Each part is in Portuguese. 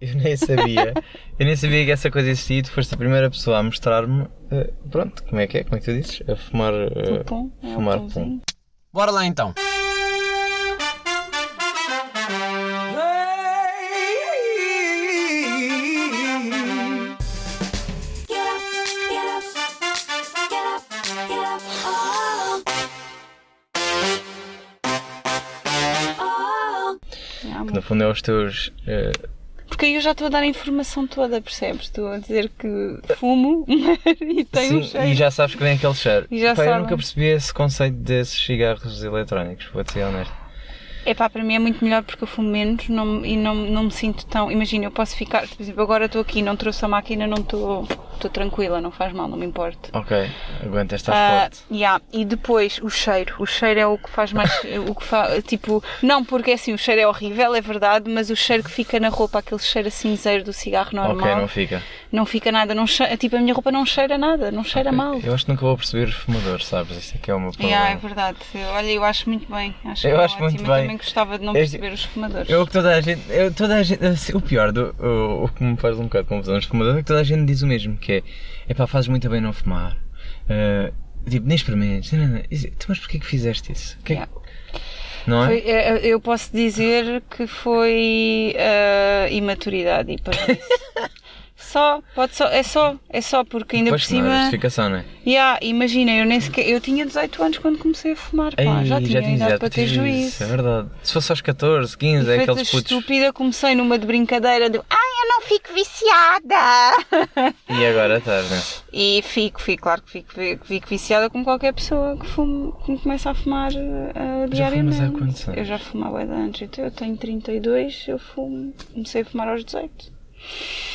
Eu nem sabia. eu nem sabia que essa coisa existia e tu foste a primeira pessoa a mostrar-me. eh, pronto, como é que é? Como é que tu dizes? A fumar. pão, é fumar pãozinho. Bora lá então. Oh. Que no fundo é os teus. eh, Porque aí eu já estou a dar a informação toda, percebes? Estou a dizer que fumo e um sim, cheiro. e já sabes que vem aquele cheiro. E já Pá, eu nunca percebi esse conceito desses cigarros eletrónicos, vou-te ser honesto. É pá, para mim é muito melhor porque eu fumo menos não- e não, não me sinto tão. Imagina, eu posso ficar. Por exemplo, agora estou aqui, não trouxe a máquina, não estou. Estou tranquila, não faz mal, não me importa. Ok, aguenta, estás Ah, forte. yeah. E depois o cheiro. O cheiro é o que faz mais. o que faz. Tipo, não porque assim o cheiro é horrível, é verdade, mas o cheiro que fica na roupa, aquele cheiro cinzeiro do cigarro normal, Ok, não fica. não fica nada. Não cheira, tipo, a minha roupa não cheira nada, não cheira mal. Eu acho que nunca vou perceber os fumadores, sabes? Isso é que é o meu problema. Yeah, é verdade. Eu- Olha, eu acho muito bem. Acho Eu que é acho muito ótimo. bem. Eu também gostava de não Este- perceber os fumadores. Eu que toda a gente. Eu, toda a gente assim, o pior, do, o, o que me faz um bocado de confusão nos fumadores é que toda a gente diz o mesmo, que é epá, fazes muito bem não fumar. Ah, tipo, nem experimentes. Não, não, Tu, mas porquê que fizeste isso? Que é Yeah. Não é? Foi- é, eu posso dizer que foi ah, imaturidade e parvoíce. Só, pode só, é só, é só porque ainda Pois, por não é cima. justificação, não é? Yeah, imagina, eu nem sequer, eu tinha 18 anos quando comecei a fumar, pá, Ei, já tinha tinhas- idade para ter juízo. isso, É verdade. Se fosse aos 14, 15, E é aqueles putos. estúpida, comecei numa de brincadeira de ai, eu não fico viciada. E agora estás, né? E fico, fico, claro que fico, fico viciada como qualquer pessoa que, fume, que me começa a fumar uh, Já fumas diariamente. há quantos anos? Eu já fumava antes, então eu tenho 32, eu fumo, comecei a fumar aos 18.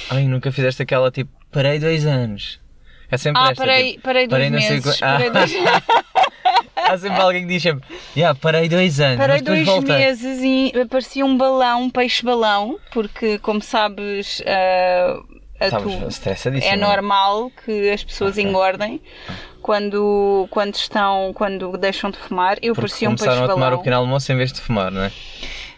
Ai, nunca fizeste aquela tipo, parei dois anos. É sempre Ah, esta. parei, tipo, parei dois não sei meses. qua- Ah, Parei dois, Há sempre alguém que diz sempre, yeah, parei dois anos, parei dois voltei. meses e parecia um balão, um peixe-balão, porque como sabes, uh, tu- estressadíssimo. é normal que as pessoas Ok. engordem quando, quando estão, quando deixam de fumar. Eu Porque parecia um começaram a tomar peixe-balão. o pequeno almoço em vez de fumar, não é?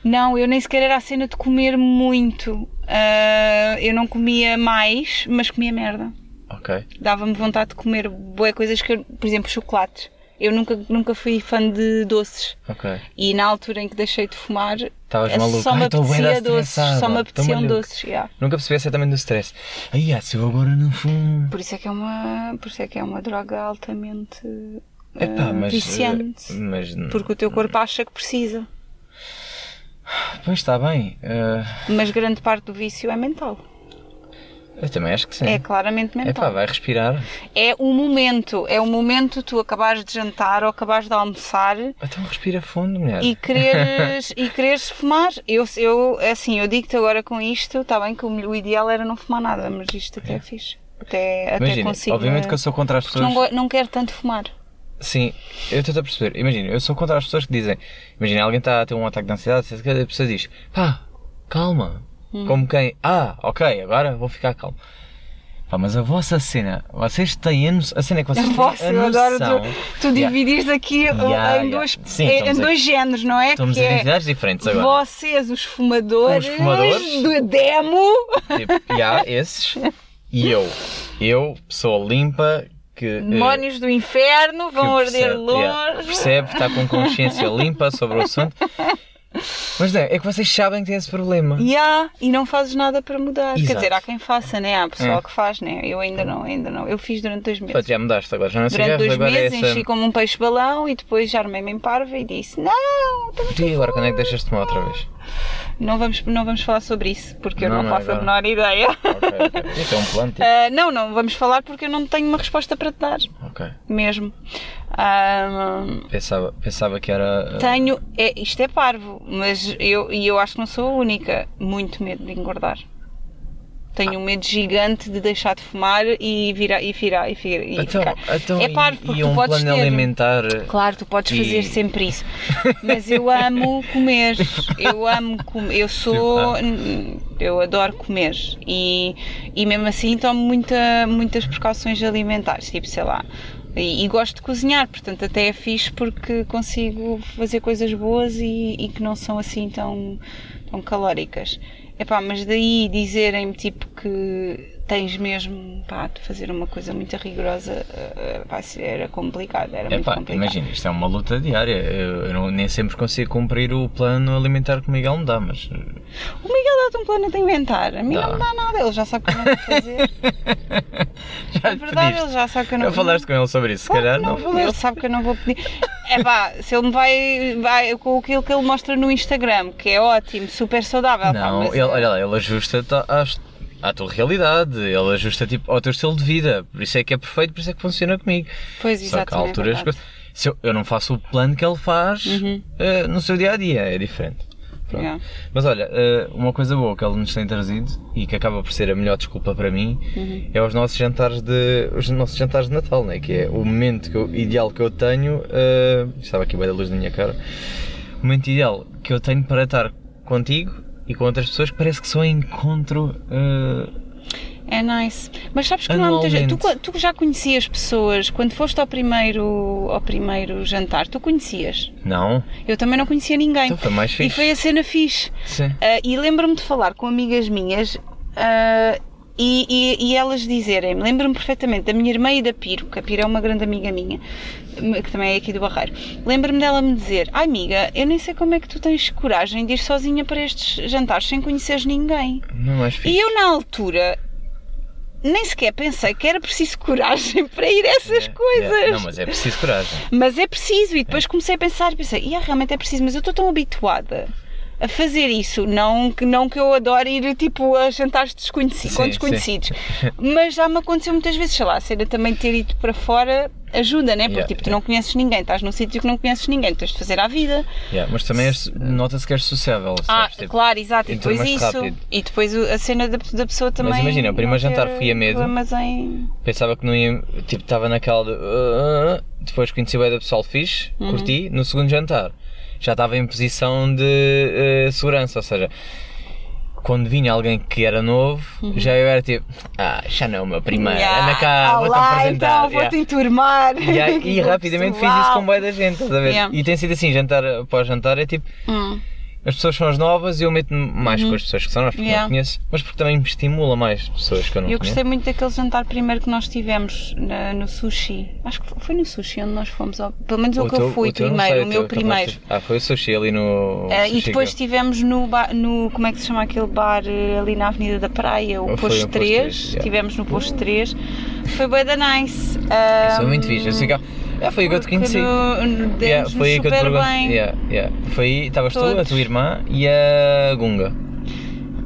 Não, eu nem sequer era a cena de comer muito. Ah, eu não comia mais, mas comia merda. Ok. Dava-me vontade de comer boas coisas que, eu- por exemplo, chocolates. Eu nunca, nunca fui fã de doces. Ok. E na altura em que deixei de fumar, Estavas eh, maluco. só me Ai, apetecia doces. Só me apeteciam doces. yeah. Nunca percebi essa também do stress. Ai, ah, se eu agora não fumo. Por isso é que é uma, por isso é que é uma droga altamente Epá, ah, mas. viciante. eh, Mas. Porque o teu corpo acha que precisa. Pois está bem. eh, Mas grande parte do vício é mental. eu também acho que sim. É claramente mental. Epá, vai respirar. É o momento, é o momento tu acabares de jantar ou acabares de almoçar Então respira fundo, mulher. e quereres, e quereres fumar. Eu, eu assim, eu digo-te agora com isto, está bem que o, o ideal era não fumar nada, mas isto até é fixe. Até, até Imagina, consigo. obviamente eh, que eu sou contra as pessoas. não, não quero tanto fumar. Sim, eu estou a perceber. Imagina, eu sou contra as pessoas que dizem. Imagina, alguém está a ter um ataque de ansiedade, a pessoa diz: pá, calma. Hum. Como quem? Ah, ok, agora vou ficar calmo. Pá, mas a vossa cena, vocês têm a noção. A cena é que vocês Vossa, têm a adoro noção. tu, tu Yeah. dividires aqui uh, Yeah, em, yeah. Dois, Sim, em, a- dois géneros, não é? Estamos que em é identidades diferentes agora. vocês, os fumadores, Os fumadores. do demo, Tipo, há esses. E eu. Eu, pessoa limpa, que. eh, demónios do inferno, vão arder longe. yeah, percebe, está com consciência limpa sobre o assunto. Mas não, é que vocês sabem que têm esse problema. Ya, e não fazes nada para mudar. Quer Exato. dizer, há quem faça, né? Há pessoal É. que faz, né? Eu ainda não, ainda não. Eu fiz durante dois meses. Pronto, já mudaste agora, já não sei Durante dois agora é meses essa. enchi como um peixe-balão e depois já armei-me em parva e disse: Não, E agora quando é que deixas de tomar outra vez? Não vamos, não vamos falar sobre isso, porque eu Não, não, não, faço a agora. menor ideia. Ok, ok. Isto é um plano, tipo. Ah, não, não vamos falar porque eu não tenho uma resposta para te dar, Ok. mesmo. Ah, Pensava, pensava que era. uh, tenho, é, isto é parvo, mas eu, e eu acho que não sou a única, muito medo de engordar. Tenho um medo gigante de deixar de fumar e virar e virar e, virar, e Então, ficar. então, é e- porque e tu um podes plano ter. alimentar. Claro, tu podes E- fazer sempre isso. Mas eu amo comer. Eu amo comer. Eu sou. Eu adoro comer. E, e mesmo assim tomo muita, muitas precauções alimentares. Tipo, sei lá. E, e gosto de cozinhar, portanto até é fixe porque consigo fazer coisas boas e, e que não são assim tão, tão calóricas. Epá, mas daí dizerem-me tipo que tens mesmo pá, de fazer uma coisa muito rigorosa, eh, pá, se era complicado, era muito Epá, complicado. imagina, isto é uma luta diária. Eu, eu não- nem sempre consigo cumprir o plano alimentar que o Miguel me dá, mas. O Miguel dá-te um plano de inventar, a mim Dá. não me dá nada, ele já sabe o que eu não vou fazer. Já É verdade, pediste? ele já sabe que eu não Não falaste com ele sobre isso, se calhar não Ele falaste. sabe que eu não vou pedir. É pá, se ele me vai, vai com aquilo que ele mostra no Instagram, que é ótimo, super saudável. pá, Não, mas, ele, olha lá, ele ajusta-te às- à tua realidade, ele ajusta tipo, ao teu estilo de vida, por isso é que é perfeito, por isso é que funciona comigo. Pois, Só que há exatamente, alturas é se eu, eu não faço o plano que ele faz eh, no seu dia a dia, é diferente. Yeah. Mas olha, eh, uma coisa boa que ele nos tem trazido e que acaba por ser a melhor desculpa para mim Uhum. é os nossos jantares de os nossos jantares de Natal, né? que é o momento que eu- ideal que eu tenho. eh, estava aqui bem da luz na minha cara. O momento ideal que eu tenho para estar contigo e com outras pessoas que parece que só encontro. eh, É nice. Mas sabes que não há muita gente. Tu, tu já conhecias pessoas quando foste ao primeiro, ao primeiro jantar, tu conhecias? não, Eu também não conhecia ninguém. então foi mais e fixe. foi a cena fixe. Sim. Ah, e lembro-me de falar com amigas minhas ah, e, e- e elas dizerem-me, lembro-me perfeitamente da minha irmã e da Piro, que a Piro é uma grande amiga minha, que também é aqui do Barreiro. Lembro-me dela me dizer: Ai amiga, eu nem sei como é que tu tens coragem de ir sozinha para estes jantares sem conheceres ninguém. Não é fixe. E eu, na altura, nem sequer pensei que era preciso coragem para ir a essas É, coisas. é. Não, mas é preciso coragem. Mas é preciso, e depois comecei a pensar e pensei, "Ia, realmente é preciso, mas eu estou tão habituada a fazer isso, não que, não que eu adore ir tipo a jantares desconhecidos, com Sim, desconhecidos, mas já me aconteceu muitas vezes, sei lá, a cena também de ter ido para fora ajuda, né? Porque Yeah, tipo, tu yeah. não conheces ninguém, estás num sítio que não conheces ninguém, tens de fazer à vida. Yeah, mas também és- nota-se que és sociável. Ah, sabes? Tipo, claro, exato, e depois isso, rápido. e depois a cena da, da pessoa também. imagina, o primeiro jantar fui a medo. em- Pensava que não ia. Tipo, estava naquela de. "Ah, ah", depois conheci o da pessoal fixe, Uhum. curti. No segundo jantar já estava em posição de eh, segurança, ou seja. Quando vinha alguém que era novo, já eu era tipo, ah, já não é o meu primeiro, Uhum. Yeah. anda cá, vou-te Olá, apresentar. então Yeah. vou-te enturmar. E, aí- e rapidamente fiz isso com bem da gente, estás a ver? Yeah. E tem sido assim, jantar após jantar é tipo, Hum. As pessoas são as novas e eu meto-me mais com as pessoas que são novas, porque Yeah. não conheço, mas porque também me estimula mais pessoas que eu não Eu conheço. gostei muito daquele jantar primeiro que nós tivemos na- no sushi. Acho que foi no sushi onde nós fomos. ao- pelo menos o, que teu- eu fui não primeiro, sei, o meu primeiro. Ah, foi o sushi ali no. E Sushi depois Grill. estivemos no, ba- no. Como é que se chama aquele bar eh, ali na Avenida da Praia? O Posto no Posto 3. três, yeah. Estivemos no Posto 3. Foi bem da nice. Isso foi muito fixe. Eu sei que... Ah, foi aí que eu te conheci. no- Yeah, foi aí que eu te bem. Yeah, yeah. Foi aí, estavas tu, a tua irmã e a Gunga.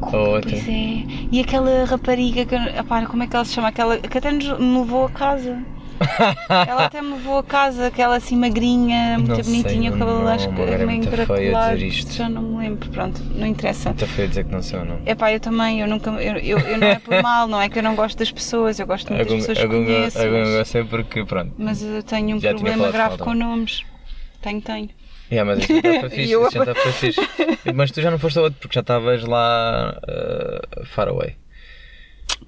A outra. Pois é. E aquela rapariga que. Epá, como é que ela se chama? Aquela que até nos, levou a casa. ela até me levou a casa, aquela assim magrinha, muito Não sei bonitinha, o cabelo nome, acho que é meio muito feio encaracolado. Já não me lembro, pronto, não interessa. Foi a dizer que não sei o nome. Epá, eu também, eu nunca. Eu, eu, eu não é por mal, não é que eu não gosto das pessoas, eu gosto muito das Gunga, pessoas a que conheço. a Gunga eu mas, sei porque, pronto. mas eu tenho um Já problema grave com nomes. Tenho, tenho. Yeah, mas esse jantar foi fixe, eu- fixe. Mas tu já não foste a outro porque já estavas lá uh, far away.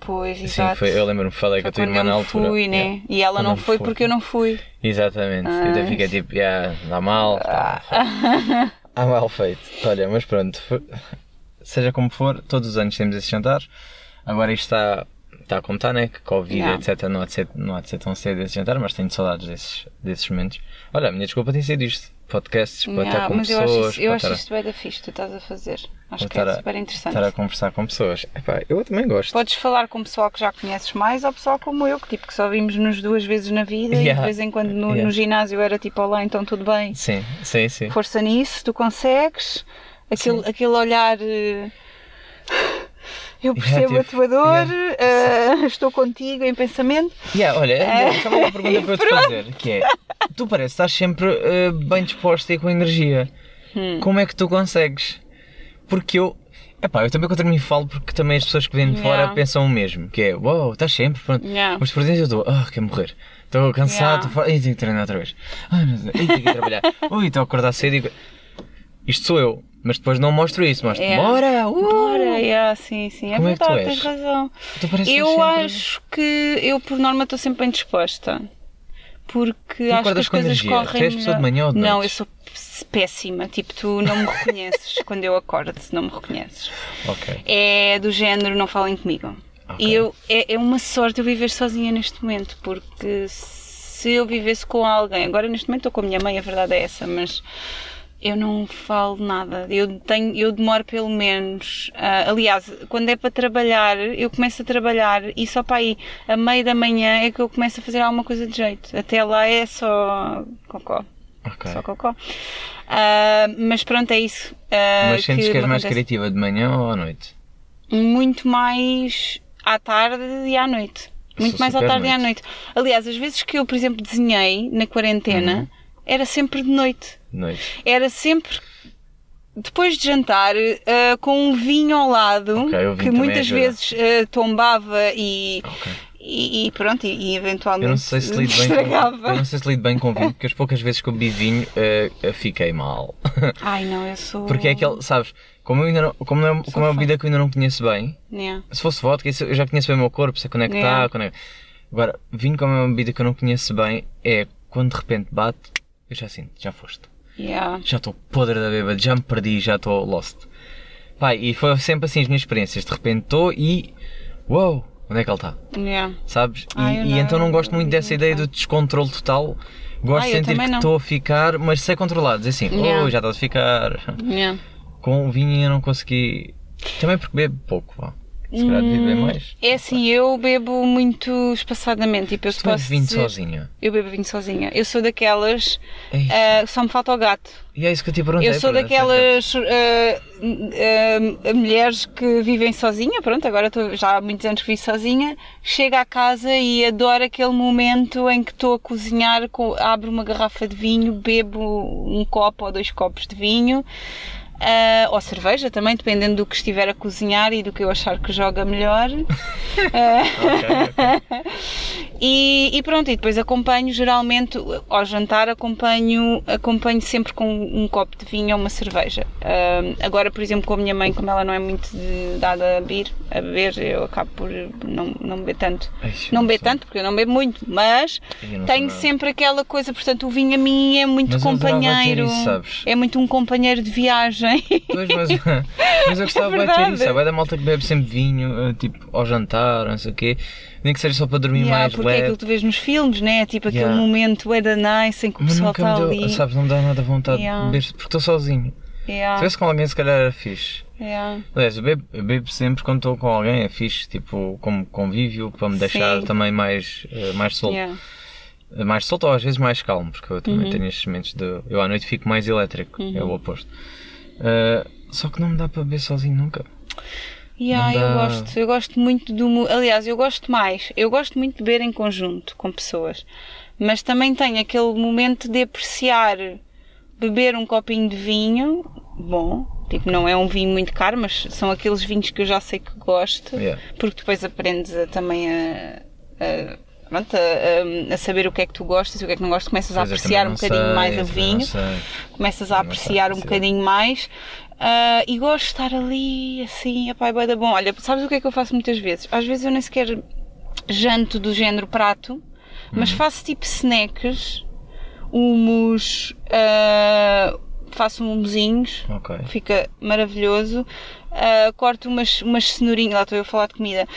Pois, Sim, exato. foi, eu lembro-me que falei com a tua irmã na altura. fui, né? Yeah. E ela Quando não foi porque eu não fui. Exatamente. Eu até fiquei tipo, yeah, dá mal. Ah. tá. Ah, mal feito. Olha, mas pronto, seja como for, todos os anos temos esses jantares. Agora isto está, está a contar, né? Que Covid, Yeah. etc. Não há, de ser, não há de ser tão cedo esse jantar, mas tenho saudades desses, desses momentos. Olha, a minha desculpa tem sido isto: podcasts para Yeah, estar com mas eu pessoas, acho, isso, eu acho isto bem da fixe, tu estás a fazer. Acho que é super interessante. estar a conversar com pessoas. Epá, eu também gosto. Podes falar com pessoal que já conheces mais ou pessoal como eu, que tipo que só vimos-nos duas vezes na vida e Yeah. de vez em quando no, Yeah. no ginásio era tipo, olá, então tudo bem. Sim, sim, sim. Força nisso, tu consegues. Aquele, aquele olhar. eh, Eu percebo Yeah, a tua dor, yeah. eh, estou contigo em pensamento. Yeah, olha, É. só uma pergunta para eu te fazer, que é, tu pareces estar sempre eh, bem disposta e com energia. Hum. Como é que tu consegues? Porque eu, epá, eu também contra mim falo porque também as pessoas que vêm de fora Yeah. pensam o mesmo, que é, uau, wow, estás sempre, pronto. Yeah. Mas por dentro eu estou, ah, quero morrer. Estou cansado, Yeah. estou fora, Ei, tenho que treinar outra vez. Ai, sei, Ei, tenho que trabalhar. Ui, estou a acordar cedo e... Isto sou eu, mas depois não mostro isso, mostro, Yeah. bora, uh! Bora, yeah, sim, sim, é Como é verdade, és? tens razão. Eu acho que eu, por norma, estou sempre bem disposta. porque Tu acho que as coisas energia. correm Tu és pessoa de manhã ou de Não, eu sou péssima. Tipo, tu não me reconheces quando eu acordo, não me reconheces. Ok. É do género, não falem comigo. Ok. E eu, é, é uma sorte eu viver sozinha neste momento, porque se eu vivesse com alguém, agora neste momento estou com a minha mãe, a verdade é essa, mas eu não falo nada. Eu, tenho, eu demoro pelo menos. ah, aliás, quando é para trabalhar, eu começo a trabalhar e só para aí, a meio da manhã, é que eu começo a fazer alguma coisa de jeito. Até lá é só cocó. Ok. Só cocó. Ah, mas pronto, é isso. ah, Mas sentes que, és me mais acontece. criativa de manhã ou à noite? Muito mais à tarde e à noite. Muito sou mais à tarde e à noite. noite. Aliás, as vezes que eu, por exemplo, desenhei na quarentena, Uhum. era sempre de noite. Noite. Era sempre depois de jantar, ah, com um vinho ao lado, Ok, o vinho que muitas vezes ah, tombava e, Ok. e, e pronto, e, e eventualmente Eu não sei se lido bem com, estragava. eu não sei se lido bem com vinho, porque as poucas vezes que eu bebi vinho eh, fiquei mal. Ai não, eu sou. Porque é aquele, sabes, como, eu ainda não, como, não, é- como é uma bebida que eu ainda não conheço bem, Yeah. se fosse vodka, eu já conheço bem o meu corpo, sei quando é que está, quando é Agora, vinho como é uma bebida que eu não conheço bem, é quando de repente bate, eu já sinto, já foste. Yeah. Já estou podre da bêbada, já me perdi, já estou lost. Pai, e foi sempre assim as minhas experiências. De repente estou e. Uou! Onde é que ele está? Yeah. Sabes? E, e não, então não gosto muito dessa ideia do descontrole total. Gosto Ah, de sentir que estou a ficar, mas sei controlar. Dizer assim, Yeah. oh, já estás a ficar. Yeah. Com o vinho eu não consegui. Também porque bebo pouco, vá. Se calhar devia beber mais. É assim, eu bebo muito espaçadamente. Tipo, eu Tu posso vinho dizer- sozinha. Eu bebo vinho sozinha. Eu sou daquelas. Ei, ah, só me falta o gato. E é isso que eu te perguntei. eu sou daquelas ah, ah, mulheres que vivem sozinha. Pronto, agora estou já há muitos anos que vivo sozinha. Chego à casa e adoro aquele momento em que estou a cozinhar, com- abro uma garrafa de vinho, bebo um copo ou dois copos de vinho. Ah, ou cerveja também, dependendo do que estiver a cozinhar e do que eu achar que joga melhor. Ah, Ok, ok. e, e pronto, e depois acompanho geralmente ao jantar acompanho, acompanho sempre com um copo de vinho ou uma cerveja. Ahm, agora, por exemplo, com a minha mãe, como ela não é muito de- dada a beber, a beber, eu acabo por não, não beber tanto. Ai, Não beber tanto, porque eu não bebo muito, mas tenho sempre aquela coisa, portanto, o vinho a mim é muito Mas companheiro. isso? É muito um companheiro de viagem. Pois, mas, mas eu gostava É de ter isso. É da malta que bebe sempre vinho, eh, tipo, ao jantar, não sei o quê. Nem que seja só para dormir Yeah, mais porque é leve. aquilo que tu vês nos filmes, né? Tipo aquele Yeah. momento é da nice em que o Mas pessoal nunca está me deu, ali. sabes, não me dá nada vontade Yeah. de beber, porque estou sozinho. Se Yeah, estivesse com alguém, se calhar era fixe. yeah. Aliás, eu bebo, eu bebo sempre quando estou com alguém, é fixe, tipo, como convívio, para me deixar Sim. também mais, eh, mais solto. Yeah. Eh, Mais solto ou às vezes mais calmo, porque eu também Uhum. tenho estes momentos de. Eu à noite fico mais elétrico, é Uhum. o oposto. Eh, só que não me dá para beber sozinho nunca. Yeah, Não eu dá- gosto, eu gosto muito do. Aliás, eu gosto mais. Eu gosto muito de beber em conjunto com pessoas, mas também tenho aquele momento de apreciar beber um copinho de vinho, bom, tipo, não é um vinho muito caro, mas são aqueles vinhos que eu já sei que gosto, Yeah. porque depois aprendes a- também a. a pronto, a, a- a saber o que é que tu gostas e o que é que não gostas, começas a Pois apreciar um bocadinho sei, mais o vinho começas a não apreciar um bocadinho mais e gosto de estar ali assim, epá, é bué da bom. Olha, sabes o que é que eu faço muitas vezes? Às vezes eu nem sequer janto do género prato, Uhum. mas faço tipo snacks, humos, ah, faço humozinhos, Ok. fica maravilhoso. Ah, corto umas, umas cenourinhas, lá estou eu a falar de comida,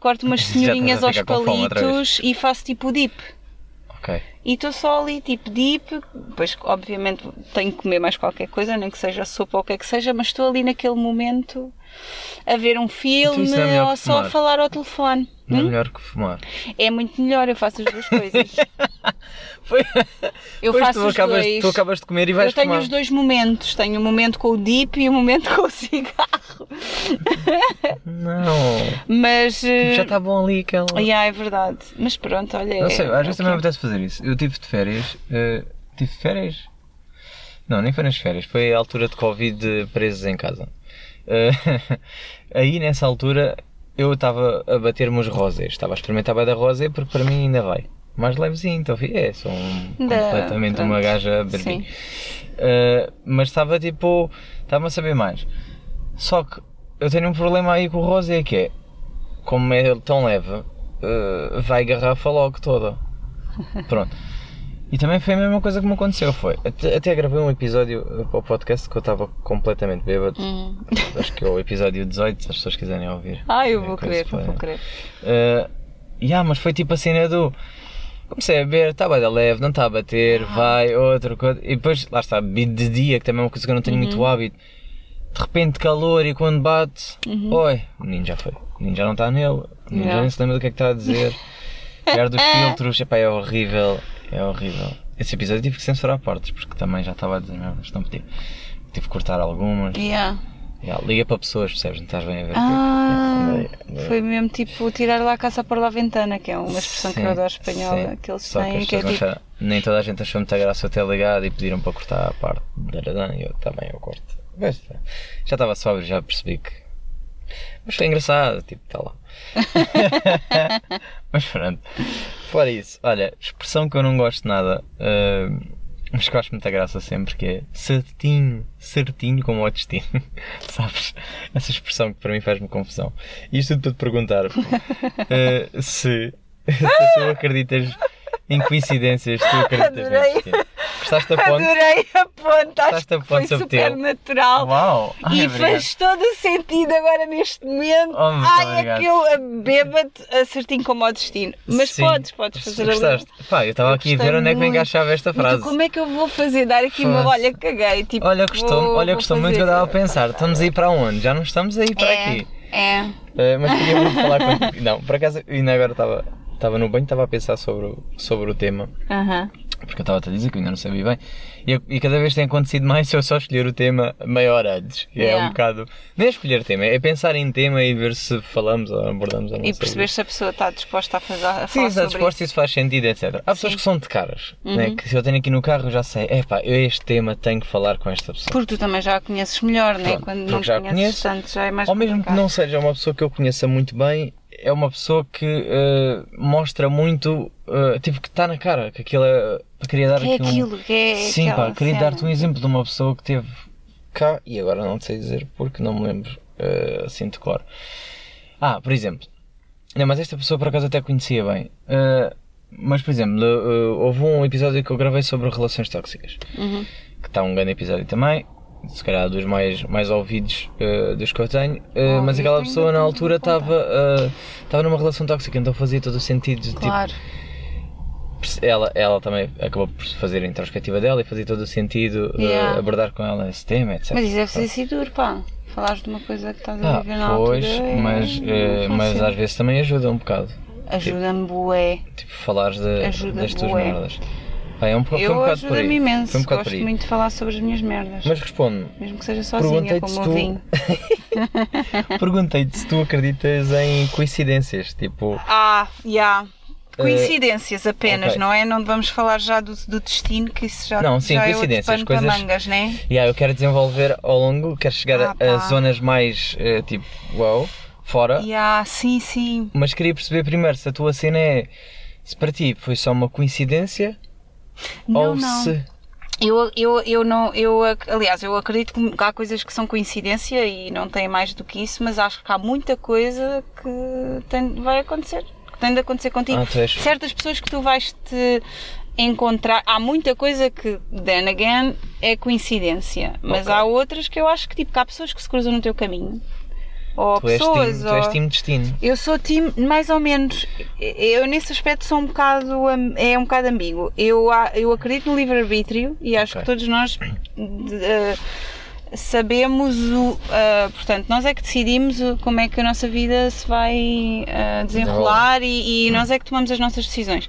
corto umas cenourinhas aos palitos e faço tipo dip. Ok. E estou só ali, tipo, deep. Depois, obviamente, tenho que comer mais qualquer coisa, nem que seja sopa ou o que é que seja, mas estou ali naquele momento a ver um filme isso não é melhor ou só a falar ao telefone. Não é Hum? melhor que fumar. É muito melhor, eu faço as duas coisas. Foi. Eu Pois faço tu os acabas, dois. tu acabas de comer e vais eu tenho fumar. os dois momentos. Tenho o momento com o dip e o momento com o cigarro. Não. Mas. Tipo, já eh, está bom ali aquela. yeah, é verdade. Mas pronto, olha. Não sei, é- às é vezes o também me é. apetece fazer isso. Eu tive de férias. eh, tive férias? Não, nem foi nas férias. Foi a altura de Covid presos em casa. Eh, aí nessa altura eu estava a bater-me os rosés. Estava a experimentar bem da rosé porque para mim ainda vai. Mais levezinho, então é, sou um- Da- completamente uma pronto. gaja Sim. barbinha. Uh, mas estava tipo. Estava a saber mais. Só que eu tenho um problema aí com o rosé que é. Como é tão leve, uh, vai garrafa logo toda. Pronto. E também foi a mesma coisa que me aconteceu, foi. Até, até gravei um episódio para o podcast que eu estava completamente bêbado. Hum. Acho que é o episódio 18, se as pessoas quiserem ouvir. Ah, eu É vou querer, para- vou querer. Uh, yeah, mas foi tipo a cena do. Comecei a beber, estava da leve, não está a bater, Ah. vai, outra coisa. E depois, lá está, bebi de dia, que também é uma coisa que eu não tenho Uhum. muito hábito. De repente calor e quando bate, oi, o menino já foi. O menino já não está nele, o menino já Yeah. nem se lembra do que é que está a dizer. Perde os filtros, epá, é horrível, é horrível. Esse episódio tive que censurar partes, porque também já estava a dizer não podia. Tive que cortar algumas. Yeah. Yeah, liga para pessoas, percebes? Não estás bem a ver. Ah, Yeah, andei- andei- foi mesmo tipo tirar lá a caça por la ventana, que é uma expressão que eu Sim, adoro espanhola, sim. que eles Só têm, as que é tipo. acharam- Nem toda a gente achou muita graça ter ligado e pediram para cortar a parte da e eu também eu corto. Já estava sóbrio, já percebi que. Mas foi engraçado, tipo, está lá. mas pronto. Fora isso, olha, expressão que eu não gosto nada, ah, mas que eu acho muita graça sempre, que é certinho, certinho como o destino. Sabes? Essa expressão que para mim faz-me confusão. E isto tudo para te perguntar ah, se, se tu acreditas em coincidências, tu acreditas no destino. Gostaste da ponte? Adorei a ponte, acho que foi ponte super subtil? natural. Uau! Ai, E obrigado. faz todo o sentido agora neste momento. Oh, Ai, obrigado. aquele bêbado acertinho como ao destino. Mas Sim. podes, podes fazer. Gostaste? Pá, eu estava Eu aqui a ver onde é que me encaixava esta Então, frase. como é que eu vou fazer? Dar aqui uma. Olha, caguei. Tipo, Olha, gostou, vou- olha, gostou muito que eu estava a pensar. Estamos a ir para onde? Já não estamos a ir para É, aqui. é. Eh, mas queria muito falar contigo. Não, por acaso, ainda agora estava, estava no banho, estava a pensar sobre, o- sobre o tema. Aham. Porque eu estava-te a dizer que eu ainda não sabia bem. E, eu- e cada vez tem acontecido mais se eu só escolher o tema meia hora antes. É Yeah. um bocado. Nem é escolher tema, é pensar em tema e ver se falamos ou abordamos ou não E perceber se a pessoa está disposta a, fazer, a Sim, está sobre disposto e isso. isso faz sentido, etc. Há pessoas Sim. Uhum. que são de caras, né? que se eu tenho aqui no carro eu já sei, epá, eu este tema tenho que falar com esta pessoa. Porque tu também já a conheces melhor, né? Pronto, Quando porque não já conheces conheço. tanto, já é mais Ou mesmo que não seja uma pessoa que eu conheça muito bem, é uma pessoa que eh, mostra muito, eh, tipo, que está na cara, que aquilo é. Queria dar Que é aqui um- aquilo, que é Sim, pá, queria dar-te um exemplo de uma pessoa que teve cá, e agora não te sei dizer porque não me lembro eh, assim de cor. Ah, por exemplo, não, mas esta pessoa por acaso até conhecia bem. Eh, mas, por exemplo, eh, houve um episódio que eu gravei sobre relações tóxicas, Uhum. que está um grande episódio também, se calhar dos mais, mais ouvidos eh, dos que eu tenho, Eh, Oh, mas aquela pessoa na altura estava estava numa relação tóxica, então fazia todo o sentido de tipo, Claro. Ela, ela também acabou por fazer a introspectiva dela e fazia todo o sentido eh, Yeah. abordar com ela esse tema, etc. Mas isso deve ser sido duro, pá. Falares de uma coisa que estás a Ah, viver na pois, altura. é- mas, não eh, é mas às vezes também ajuda um bocado. Ajuda-me, bué. Tipo, falares de, Ajuda das tuas bué. merdas. Pá, é um, foi um Eu bocado por aí. ajuda-me imenso. Foi um bocado Gosto muito de falar sobre as minhas merdas. Mas responde-me, Mesmo que seja sozinha, como tu. eu vim. perguntei-te se tu acreditas em coincidências. Tipo, Ah, já. Coincidências apenas, ok. não é? Não vamos falar já do, do destino, que isso já, Não, sim, já é coincidências, outro pano coisas- mangas, né? yeah, eu quero desenvolver ao longo, quero chegar Ah, a, zonas mais eh, tipo, wow, fora. Já, sim, sim. Mas queria perceber primeiro se a tua cena é. Se para ti foi só uma coincidência Não, ou não. se. Eu, eu, eu não, eu, aliás, eu acredito que há coisas que são coincidência e não tem mais do que isso, mas acho que há muita coisa que tem, vai acontecer, tem de acontecer contigo. Ah, Certas pessoas que tu vais te encontrar, há muita coisa que, then again, é coincidência, mas Ok. há outras que eu acho que, tipo, que há pessoas que se cruzam no teu caminho. Ou Tu pessoas, time, tu és ou- time destino. eu sou time, mais ou menos. Eu nesse aspecto sou um bocado é um bocado ambíguo. Eu, eu acredito no livre-arbítrio e acho Ok. que todos nós de- eh, sabemos o. eh, portanto, nós é que decidimos como é que a nossa vida se vai eh, desenrolar e, e nós é que tomamos as nossas decisões.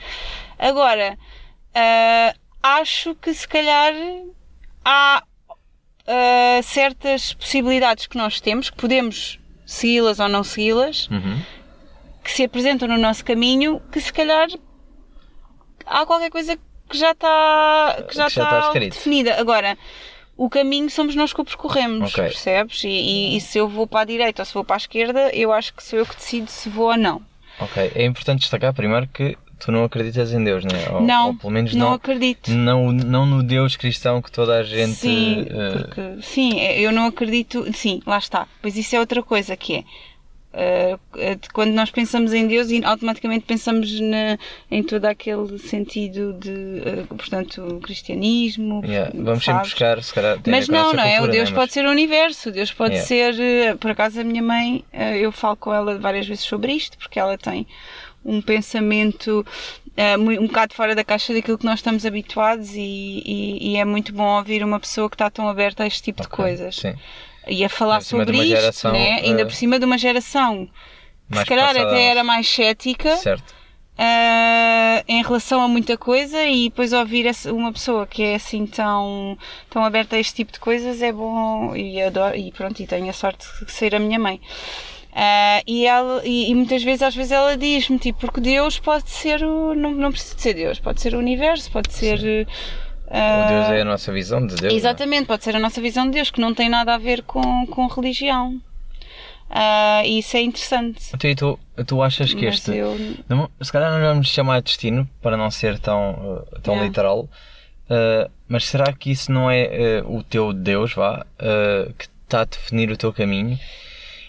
Agora, eh, acho que se calhar há certas possibilidades que nós temos, que podemos segui-las ou não segui-las, Uhum. que se apresentam no nosso caminho, que se calhar há qualquer coisa que já está, que já Que já está está definida. Agora, o caminho somos nós que o percorremos, Ok. percebes? E, e- e se eu vou para a direita ou se vou para a esquerda, eu acho que sou eu que decido se vou ou não. Ok, é importante destacar primeiro que tu não acreditas em Deus, né? Ou, não, ou pelo menos não, não, acredito. não, não no Deus cristão que toda a gente. Sim, eh, porque, sim, eu não acredito. Sim, lá está. Pois isso é outra coisa que é. Uh, uh, de quando nós pensamos em Deus e automaticamente pensamos na, em todo aquele sentido de, uh, portanto, cristianismo. Yeah, Vamos sempre sabes? buscar, se calhar. Mas não, não é? O Deus né? pode ser o universo, Deus pode Yeah. ser. eh, Por acaso, a minha mãe, eh, eu falo com ela várias vezes sobre isto, porque ela tem um pensamento eh, mui- um bocado fora da caixa daquilo que nós estamos habituados e, e- e é muito bom ouvir uma pessoa que está tão aberta a este tipo de Ok, coisas Sim. E a falar sobre isto, geração, né? ainda eh, por cima de uma geração que se calhar passada até era mais cética ah, em relação a muita coisa e depois ouvir uma pessoa que é assim tão, tão aberta a este tipo de coisas é bom e adoro e pronto, e tenho a sorte de ser a minha mãe. Ah, e, ela, e, e muitas vezes, às vezes ela diz-me, tipo, porque Deus pode ser o. Não, não precisa de ser Deus, pode ser o universo, pode ser. ah, O Deus é a nossa visão de Deus. é? Exatamente, pode ser a nossa visão de Deus, que não tem nada a ver com, com religião. Ah, e isso é interessante. Então, e tu, tu achas que Mas este. eu- Não- se calhar não vamos chamar de destino para não ser tão, uh, tão Yeah. literal, uh, mas será que isso não é uh, o teu Deus, vá, uh, que está a definir o teu caminho?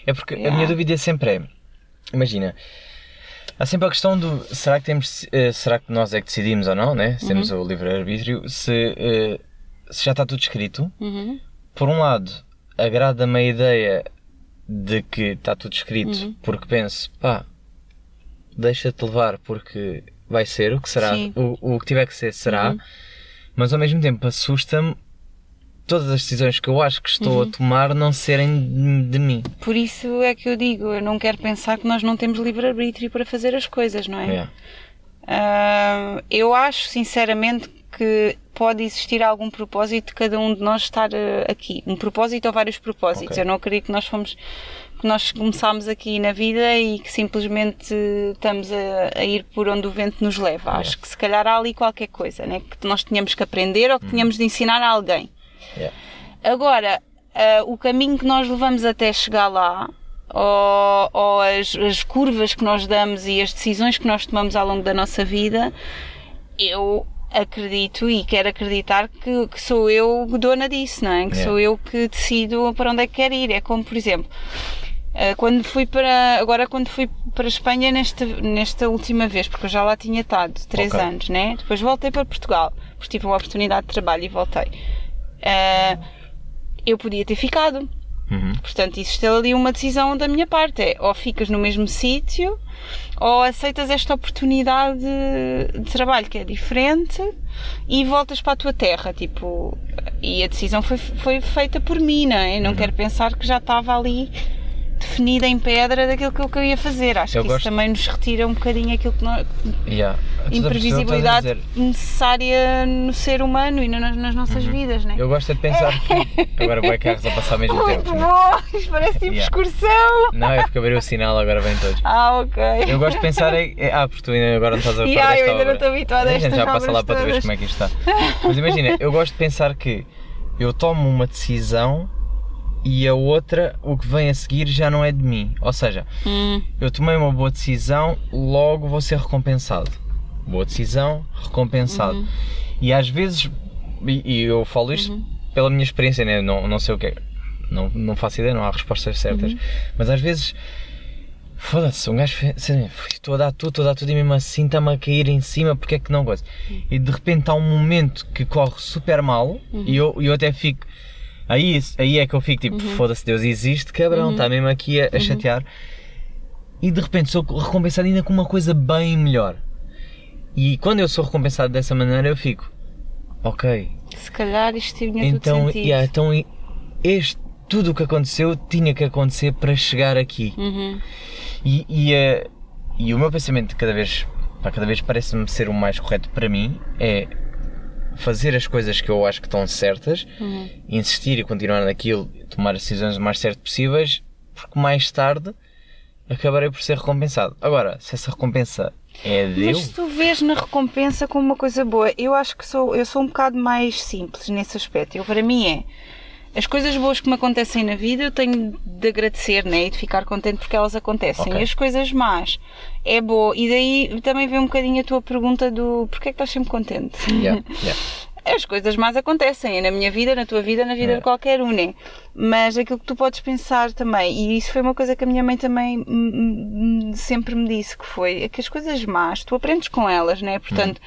É porque a Yeah. minha dúvida sempre é: imagina, há sempre a questão do será que, temos, uh, será que nós é que decidimos ou não, né? Se temos Uhum. o livre-arbítrio, se, uh, se já está tudo escrito. Uhum. Por um lado, agrada-me a ideia de que está tudo escrito, Uhum. porque penso, pá, deixa-te levar porque vai ser o que será, o, o que tiver que ser será, Uhum. mas ao mesmo tempo assusta-me todas as decisões que eu acho que estou Uhum. a tomar não serem de, mim. Por isso é que eu digo, eu não quero pensar que nós não temos livre-arbítrio para fazer as coisas, não é? Yeah. Ah, eu acho, sinceramente, que pode existir algum propósito de cada um de nós estar ah, aqui. Um propósito ou vários propósitos. Ok. Eu não acredito que nós fomos que nós começámos aqui na vida e que simplesmente estamos a, a ir por onde o vento nos leva. Acho que se calhar há ali qualquer coisa, né? que nós tínhamos que aprender ou que tínhamos de ensinar a alguém. Yeah. Agora, ah, o caminho que nós levamos até chegar lá, ou, ou as, as curvas que nós damos e as decisões que nós tomamos ao longo da nossa vida, eu acredito e quero acreditar que, que sou eu dona disso, não é? Que Yeah. sou eu que decido para onde é que quero ir. É como, por exemplo, ah, quando fui para agora quando fui para a Espanha nesta nesta última vez porque eu já lá tinha estado três Ok. anos né depois voltei para Portugal porque tive uma oportunidade de trabalho e voltei Ah, eu podia ter ficado Uhum. portanto existe ali uma decisão da minha parte é ou ficas no mesmo sítio ou aceitas esta oportunidade de trabalho que é diferente e voltas para a tua terra tipo e a decisão foi, foi feita por mim não é? não Uhum. quero pensar que já estava ali definida em pedra daquilo que eu queria fazer acho Eu que isso gosto- também nos retira um bocadinho aquilo que nós, Yeah. Imprevisibilidade dizer? necessária no ser humano e nas, nas nossas vidas né? Uhum. Eu gosto é de pensar que agora vai carros a passar ao mesmo muito tempo. né? bom isto parece tipo Yeah. excursão Não, é porque abriu o sinal, agora vem todos. ah ok Eu gosto de pensar em. é- Ah, porque tu ainda agora não estás a par Yeah, eu ainda não obra. estou habituada a gente estas já passa lá para tu todas. como é que isto está. Mas imagina, eu gosto de pensar que eu tomo uma decisão e a outra, o que vem a seguir, já não é de mim. Ou seja, Hum, eu tomei uma boa decisão, logo vou ser recompensado. Boa decisão, recompensado. Uhum. E às vezes, e, eu falo isto pela minha experiência, né? não, não sei o que é. Não, não faço ideia, não há respostas certas. Uhum. Mas às vezes, foda-se, um gajo, estou a dar tudo, estou a dar tudo e mesmo assim está-me a cair em cima, porque é que não gosto? E de repente há um momento que corre super mal e eu, e eu até fico. Aí, aí é que eu fico tipo, foda-se, Deus existe, cabrão, está mesmo aqui a, a chatear. E de repente sou recompensado ainda com uma coisa bem melhor. E quando eu sou recompensado dessa maneira, eu fico, ok, se calhar isto tinha então, tudo sentido. yeah, então este, tudo o que aconteceu tinha que acontecer para chegar aqui. Uhum. E, e, eh, e o meu pensamento cada vez, cada vez parece-me ser o mais correto para mim é fazer as coisas que eu acho que estão certas, Uhum. insistir e continuar naquilo, tomar as decisões o mais certo possíveis, porque mais tarde acabarei por ser recompensado. Agora, se essa recompensa é de Mas tu vês na recompensa como uma coisa boa, eu acho que sou, eu sou um bocado mais simples nesse aspecto. Eu, para mim é as coisas boas que me acontecem na vida eu tenho de agradecer né? e de ficar contente porque elas acontecem. Ok. E as coisas más é boa. E daí também vem um bocadinho a tua pergunta do porquê é que estás sempre contente? Yeah, yeah. as coisas más acontecem, é na minha vida, na tua vida, na vida É. de qualquer um, né? Mas aquilo que tu podes pensar também, e isso foi uma coisa que a minha mãe também sempre me disse, que foi é que as coisas más, tu aprendes com elas, né? Portanto,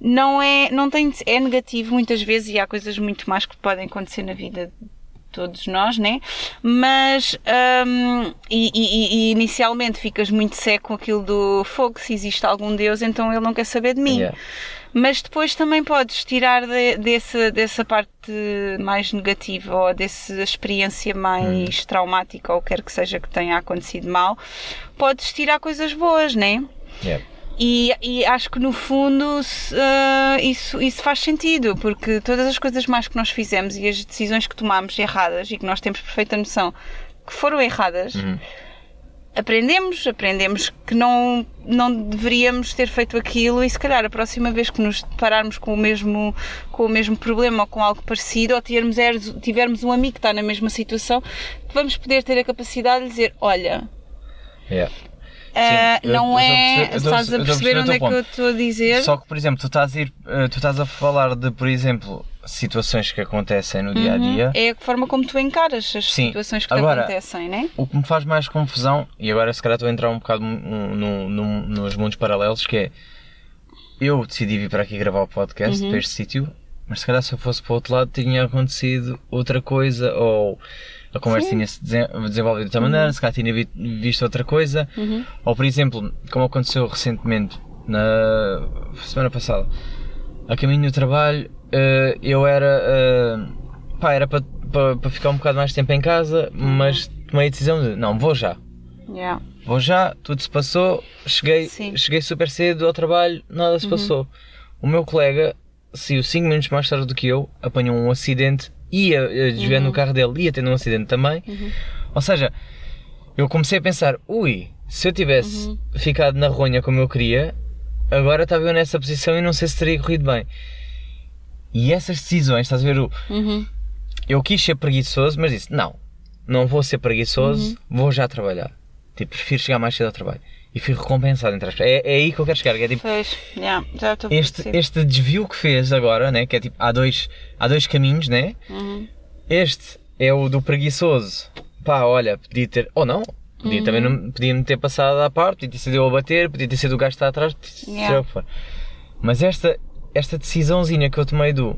não é, não tem, é negativo muitas vezes e há coisas muito más que podem acontecer na vida todos nós, né? Mas hum, e, e- e inicialmente ficas muito seco com aquilo do fogo, se existe algum Deus, então ele não quer saber de mim. Yeah. Mas depois também podes tirar de- desse, dessa parte mais negativa ou dessa experiência mais traumática ou quer que seja que tenha acontecido mal, podes tirar coisas boas, né? Yeah. E, e acho que no fundo se, ah, isso, isso faz sentido, porque todas as coisas más que nós fizemos e as decisões que tomamos erradas e que nós temos perfeita noção que foram erradas, aprendemos, aprendemos que não, não deveríamos ter feito aquilo e se calhar a próxima vez que nos depararmos com o mesmo, com o mesmo problema ou com algo parecido ou tivermos, tivermos um amigo que está na mesma situação, vamos poder ter a capacidade de dizer, olha, Yeah. Eu- não eu é. eu Estás a perceber- eu a onde é que eu estou a dizer? Só que, por exemplo, tu estás a, ir, eh, tu estás a falar de, por exemplo, situações que acontecem no dia a dia. É a forma como tu encaras as Sim. situações que Agora- te acontecem, né? O que me faz mais confusão, e agora se calhar estou a entrar um bocado no- no- nos mundos paralelos, que é eu decidi vir para aqui gravar o podcast Uhum. para este sítio, mas se calhar se eu fosse para o outro lado tinha acontecido outra coisa, ou a conversa tinha-se desen- desenvolvido de outra Uhum. maneira, se calhar tinha vi- visto outra coisa, ou por exemplo, como aconteceu recentemente, na semana passada, a caminho do trabalho, eh, eu era. eh, pá, era para, para, para ficar um bocado mais tempo em casa, mas tomei a decisão de não, vou já. Yeah. Vou já, tudo se passou, cheguei, Sim. cheguei super cedo ao trabalho, nada se passou. O meu colega saiu 5 minutos mais tarde do que eu, apanhou um acidente, ia eh, desviando no carro dele, ia tendo um acidente também. Ou seja, eu comecei a pensar, ui, se eu tivesse ficado na ronha como eu queria, agora estava eu nessa posição e não sei se teria corrido bem. E essas decisões, estás a ver, o- Uhum. eu quis ser preguiçoso, mas disse, não, não vou ser preguiçoso, vou já trabalhar. Tipo, prefiro chegar mais cedo ao trabalho. E fui recompensado, entre aspas. É, é aí que eu quero chegar, que é tipo, Pois, yeah, já este, este desvio que fez agora, né, que é tipo, há dois, há dois caminhos, né? Uhum. Este é o do preguiçoso. Pá, olha, podia ter, ou não, podia também não, podia-me ter passado à parte, podia ter sido eu a bater, podia ter sido o gajo que está atrás, podia Yeah. for. Mas esta, esta decisãozinha que eu tomei do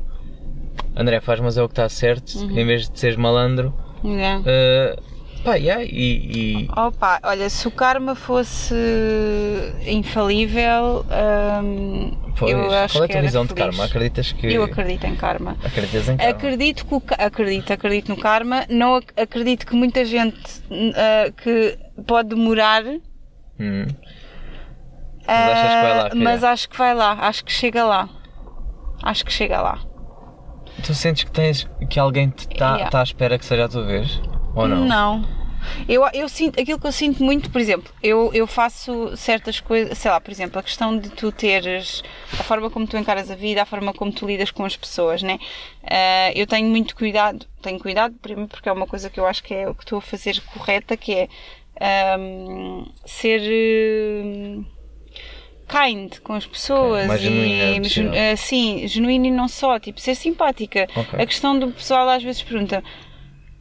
André, faz, mas é o que está certo, em vez de seres malandro, Yeah. Uh, pá, yeah, e, e- Opa, olha, se o karma fosse infalível, hum, pois, eu acho qual é a tua visão de karma? Acreditas que. Eu acredito em karma. Acreditas em karma? Acredito que o, acredito, acredito no karma. Não ac- acredito que muita gente ah, que pode demorar, Hum. Mas achas que vai lá, ah, filha? mas acho que vai lá, acho que chega lá. Acho que chega lá. Tu sentes que tens que alguém te está Yeah. tá à espera que seja a tua vez? Ou não? Eu, eu sinto, aquilo que eu sinto muito, por exemplo, eu, eu faço certas coisas, sei lá, por exemplo, a questão de tu teres a forma como tu encaras a vida, a forma como tu lidas com as pessoas, né? Ah, eu tenho muito cuidado, tenho cuidado, primeiro porque é uma coisa que eu acho que é o que estou a fazer correta, que é ahm, ser hum, kind com as pessoas genuína, e possível. ah, sim, genuína e não só, tipo, ser simpática. Ok. A questão do pessoal às vezes pergunta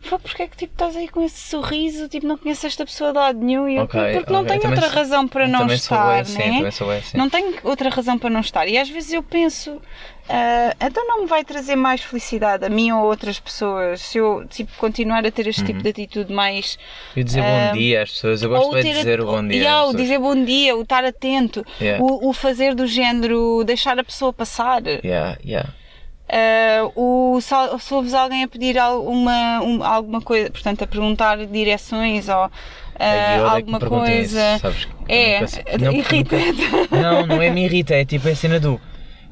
Pô, porque é que tipo, estás aí com esse sorriso? Tipo, não conheces esta pessoa de lado nenhum? E eu, Ok, porque não ok. tenho outra sou- razão para não sou estar, né? assim. Não tenho outra razão para não estar. E às vezes eu penso, ah, então não me vai trazer mais felicidade a mim ou a outras pessoas se eu tipo, continuar a ter este Uhum. tipo de atitude mais. E dizer Ah, bom dia às pessoas, eu gosto bem de dizer a- o bom dia. Yeah, o dizer bom dia, o estar atento, Yeah. o, o fazer do género deixar a pessoa passar. Yeah, yeah. Uh, o, se, se ouves alguém a pedir alguma, um- alguma coisa, portanto, a perguntar direções ou uh, é alguma coisa. isso, sabes? É, nunca irrita. nunca- Não, não é me irrita, é tipo a cena do.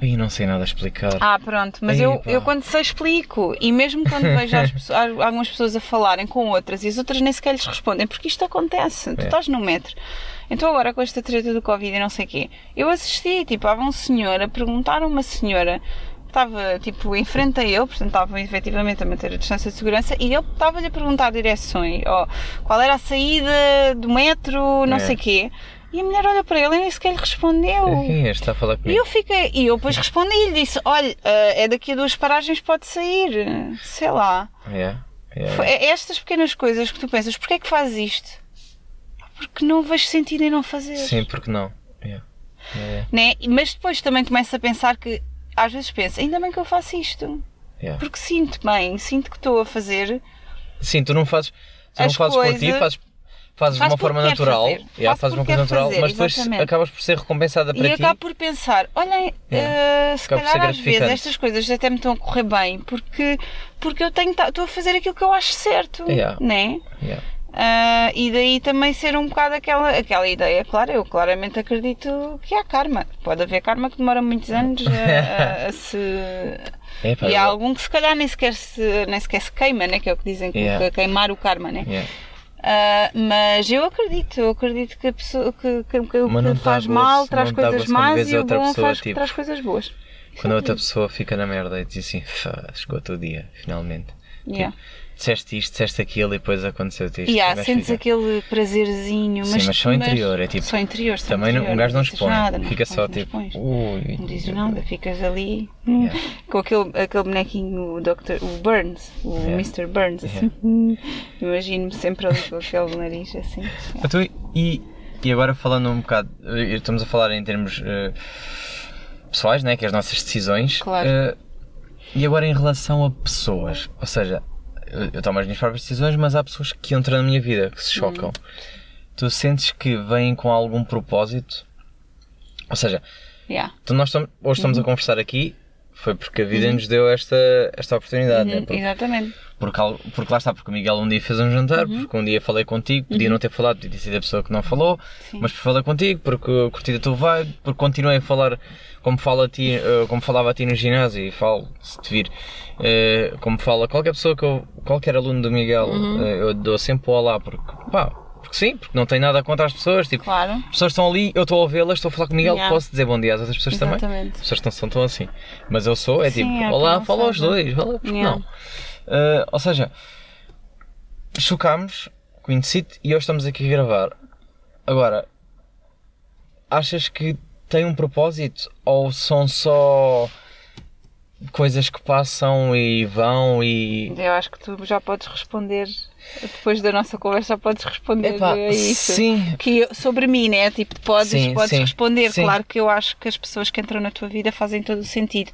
Ai, não sei nada explicar. Ah, pronto, mas eu, pá. eu quando sei explico e mesmo quando vejo as pessoas- algumas pessoas a falarem com outras e as outras nem sequer lhes respondem, porque isto acontece, tu É. estás no metro. Então agora com esta treta do Covid e não sei o quê, eu assisti, tipo, havia um senhor a perguntar a uma senhora estava tipo em frente a ele, portanto estavam efetivamente a manter a distância de segurança e ele estava-lhe a perguntar direções, ou qual era a saída do metro, não É. sei o quê. E a mulher olha para ele e nem sequer lhe respondeu. Quem é este? Está a falar E comigo? eu fiquei, e eu depois respondi e lhe disse: Olha, eh, é daqui a duas paragens, pode sair. Sei lá. Yeah, yeah. Foi- É estas pequenas coisas que tu pensas: porquê é que fazes isto? Porque não vejo sentido em não fazer. Sim, porque não? Yeah. Né? Mas depois também começo a pensar que, às vezes penso: ainda bem que eu faço isto. yeah. Porque sinto bem, sinto que estou a fazer. Sim, tu não fazes, tu não fazes por ti, fazes, fazes de Faço uma forma natural. fazer. Yeah, fazes uma coisa natural, fazer, mas depois exatamente. acabas por ser recompensada para E ti. acabo por pensar: olhem, se Acaba por ser calhar às vezes estas coisas até me estão a correr bem porque, porque eu tenho, estou a fazer aquilo que eu acho certo. Yeah. Né? Yeah. Ah, e daí também ser um bocado aquela, aquela ideia, claro, eu claramente acredito que há karma. Pode haver karma que demora muitos anos a, a- a se. É, E há algum que se calhar nem sequer se, nem sequer se queima, né? que é o que dizem, que Yeah. que queimar o karma. Né? Yeah. Ah, mas eu acredito, eu acredito que a pessoa que, que, que o que faz gozo, mal traz coisas más e o outra bom pessoa, faz, tipo, traz coisas boas. Quando a outra pessoa fica na merda e diz assim, "Fá, chegou o dia, finalmente. Yeah. Disseste isto, disseste aquilo e depois aconteceu-te isto. E vais sentes ficar. aquele prazerzinho, Sim, mas, mas só interior, é tipo- Só interior, só Também não- interior, um gajo não expõe, nada, não fica só expões, não tipo. Não dizes nada, ficas ali Yeah. com aquele, aquele bonequinho, o, Dr., o Burns, o Yeah. Mr. Burns. Yeah. assim. Imagino-me sempre ali com aquele nariz assim. Então, e, e agora falando um bocado, eh, estamos a falar em termos eh, pessoais, né, que é as nossas decisões. Claro. eh, e agora em relação a pessoas, ou seja, eu, tomo as minhas próprias decisões, mas há pessoas que entram na minha vida, que se chocam. Tu sentes que vêm com algum propósito? Ou seja, Yeah. então nós estamos, hoje estamos a Uhum. conversar aqui, foi porque a vida nos deu esta, esta oportunidade, né? Uhum, Porque- Exatamente. porque, porque lá está, porque o Miguel um dia fez um jantar, Uhum. porque um dia falei contigo, podia não ter falado, podia ter sido a pessoa que não falou, Sim. mas por falar contigo, porque curti a tua vibe, porque continuei a falar como, fala a ti, eh, como falava a ti no ginásio e falo, se te vir, eh, como fala qualquer pessoa que eu, qualquer aluno do Miguel, Uhum. eh, eu dou sempre o olá, porque pá, porque sim, porque não tenho nada contra as pessoas, tipo, Claro. as pessoas estão ali, eu estou a ouvi-las, estou a falar com o Miguel, Yeah. posso dizer bom dia às outras pessoas também. Exatamente. As pessoas não são tão assim. Mas eu sou, é Sim, tipo, é olá, fala aos dois, fala, porque Yeah. não? Uh, ou seja, chocámos, conheci-te e hoje estamos aqui a gravar. Agora, achas que tem um propósito ou são só coisas que passam e vão e. Eu acho que tu já podes responder, depois da nossa conversa, podes responder Epá, a isso. sim, Que sobre mim, né? Tipo, podes, Sim, podes sim, responder. sim. Claro que eu acho que as pessoas que entram na tua vida fazem todo o sentido.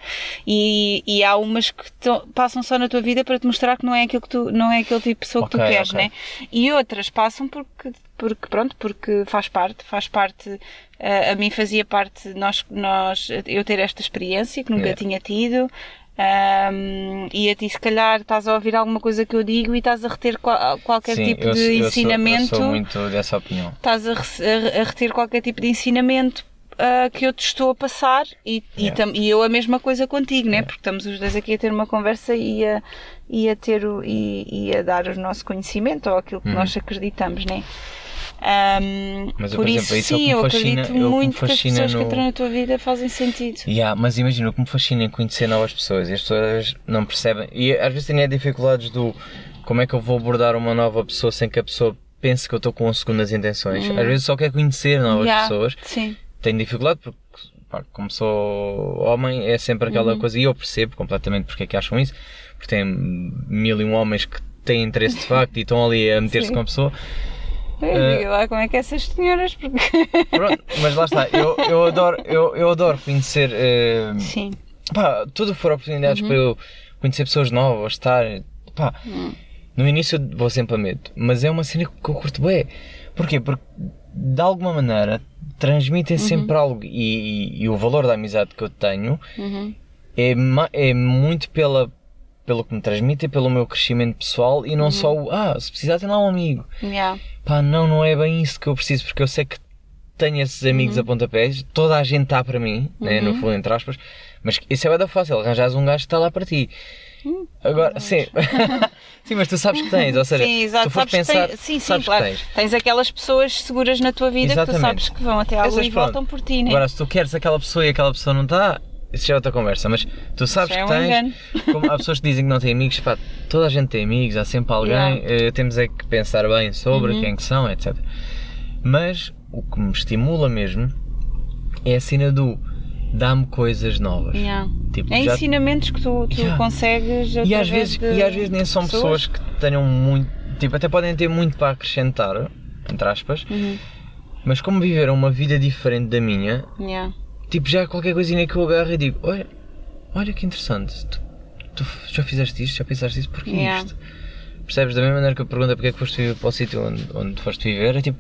E, e há umas que tão- passam só na tua vida para te mostrar que não é aquilo que tu, não é aquele tipo de pessoa que Ok, tu queres, ok. né? E outras passam porque, porque pronto, porque faz parte, faz parte. eh, a mim fazia parte nós, nós, eu ter esta experiência que nunca Yeah. tinha tido. Ahm, e a ti, se calhar, estás a ouvir alguma coisa que eu digo e estás a reter qual- qualquer sim, tipo eu, de sou- eu sou- ensinamento eu sou muito dessa opinião. estás a, a- a reter qualquer tipo de ensinamento ah, que eu te estou a passar e, e, Yeah. tam- e eu a mesma coisa contigo, né? Porque estamos os dois aqui a ter uma conversa e a, e a ter o, e, e a dar o nosso conhecimento ou aquilo que Uhum. nós acreditamos, né? Ahm, Mas eu, por por isso, exemplo, isso é que sim, me eu fascina- acredito é que muito que as pessoas que no- entram na tua vida fazem sentido. Yeah, mas imagina o que me fascina em conhecer novas pessoas e as pessoas não percebem. E às vezes têm dificuldades do como é que eu vou abordar uma nova pessoa sem que a pessoa pense que eu estou com segundas intenções. Às vezes só quer conhecer novas Hum. Yeah, pessoas. Sim. Tenho dificuldade porque, como sou homem, é sempre Uhum. aquela coisa. E eu percebo completamente porque é que acham isso. Porque tem mil e um homens que têm interesse de facto e estão ali a meter-se com a pessoa. Eu digo lá como é que é essas senhoras, porque. Pronto, mas lá está. Eu, eu, adoro, eu, eu adoro conhecer. eh, Sim. pá, tudo for oportunidades para eu conhecer pessoas novas, estar. Pá, no início eu vou sempre a medo, mas é uma cena que eu curto bem. Porquê? Porque de alguma maneira transmitem sempre algo e, e- e o valor da amizade que eu tenho Uhum. é, é muito pela, pelo que me transmitem, pelo meu crescimento pessoal e não só o ah, se precisar tem lá um amigo. Yeah. Pá, não, não é bem isso que eu preciso, porque eu sei que tenho esses amigos a pontapés, toda a gente está para mim, né, no fundo, entre aspas, mas isso é bem da fácil, arranjas um gajo que está lá para ti. Agora, sim, sim, mas tu sabes que tens, ou seja, sim, exato. tu fores pensar, tens- sim, sim, claro. tens. Tens aquelas pessoas seguras na tua vida que tu Exatamente. sabes que vão até à lua Essas, e voltam por ti, né? Agora, se tu queres aquela pessoa e aquela pessoa não está, isso já é outra conversa, mas tu sabes já que é um tens, como há pessoas que dizem que não têm amigos, pá, toda a gente tem amigos, há sempre alguém. Uhum. eh, temos é que pensar bem sobre quem que são, etc. Mas o que me estimula mesmo é a cena do dá-me coisas novas. Yeah. Tipo, É já- ensinamentos que tu, tu Yeah. consegues e às, vezes, de e às vezes nem são pessoas. que tenham muito. Tipo, até podem ter muito para acrescentar, entre aspas, Uhum. mas como viveram uma vida diferente da minha, Yeah. Tipo, já há qualquer coisinha que eu agarro e digo: Olha, olha que interessante, tu, tu já fizeste isto, já pensaste isto, porquê Yeah. isto? Percebes? Da mesma maneira que eu pergunto porque é que foste viver para o sítio onde, onde foste viver, é tipo.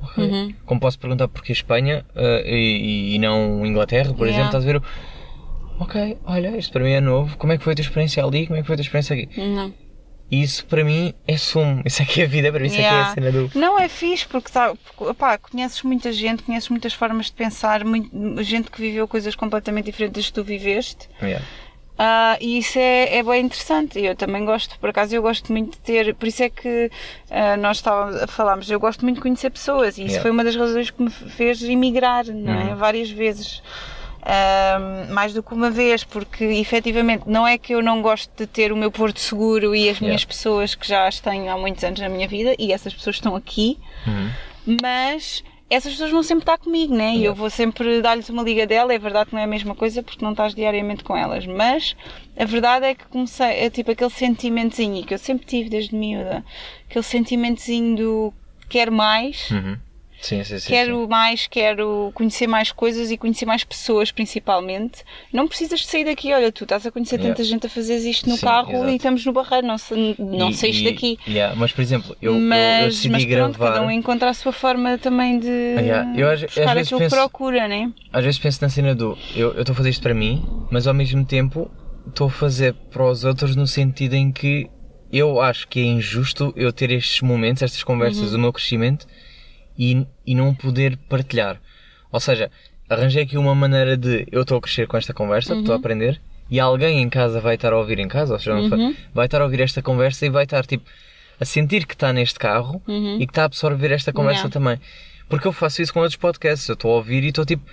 ok. Uhum. Como posso perguntar porquê Espanha eh, e, e não Inglaterra, por Yeah. exemplo, estás a ver? Ok, olha, isto para mim é novo. Como é que foi a tua experiência ali? Como é que foi a tua experiência aqui? Não. Isso para mim é sumo. Isso é que é a vida, para mim isso é que é a cena do. Não é fixe porque, tá, porque opá, conheces muita gente, conheces muitas formas de pensar, muito- gente que viveu coisas completamente diferentes das que tu viveste. Yeah. Ah, e isso é, é bem interessante. Eu também gosto, por acaso, eu gosto muito de ter. Por isso é que ah, nós estávamos a falarmos, eu gosto muito de conhecer pessoas e isso Yeah. foi uma das razões que me fez emigrar, não é? Uhum. Várias vezes. Ah, mais do que uma vez, porque efetivamente não é que eu não gosto de ter o meu porto seguro e as minhas Yeah. pessoas que já as tenho há muitos anos na minha vida e essas pessoas estão aqui, Uhum. mas essas pessoas vão sempre estar comigo, né? E eu vou sempre dar-lhes uma liga dela. É verdade que não é a mesma coisa porque não estás diariamente com elas, mas a verdade é que comecei, é tipo aquele sentimentozinho que eu sempre tive desde miúda, aquele sentimentozinho do quero mais. Uhum. Sim, sim, sim. Quero mais, quero conhecer mais coisas e conhecer mais pessoas, principalmente. Não precisas de sair daqui. Olha, tu estás a conhecer Yeah. tanta gente a fazer isto no carro exato. e estamos no barreiro, não, não E- saíste daqui. yeah, Mas por exemplo, eu, eu- eu, mas, decidi mas pronto, gravar. cada um encontra a sua forma também de yeah, eu às- às buscar vezes aquilo que penso- procura, né? Às vezes penso na cena do eu estou a fazer isto para mim, mas ao mesmo tempo estou a fazer para os outros no sentido em que eu acho que é injusto eu ter estes momentos, estas conversas Uhum. do meu crescimento e, e não poder partilhar. Ou seja, arranjei aqui uma maneira de eu estou a crescer com esta conversa, Uhum. estou a aprender e alguém em casa vai estar a ouvir em casa, ou seja, Uhum. vai estar a ouvir esta conversa e vai estar tipo a sentir que está neste carro Uhum. e que está a absorver esta conversa Yeah. também. Porque eu faço isso com outros podcasts, eu estou a ouvir e estou tipo,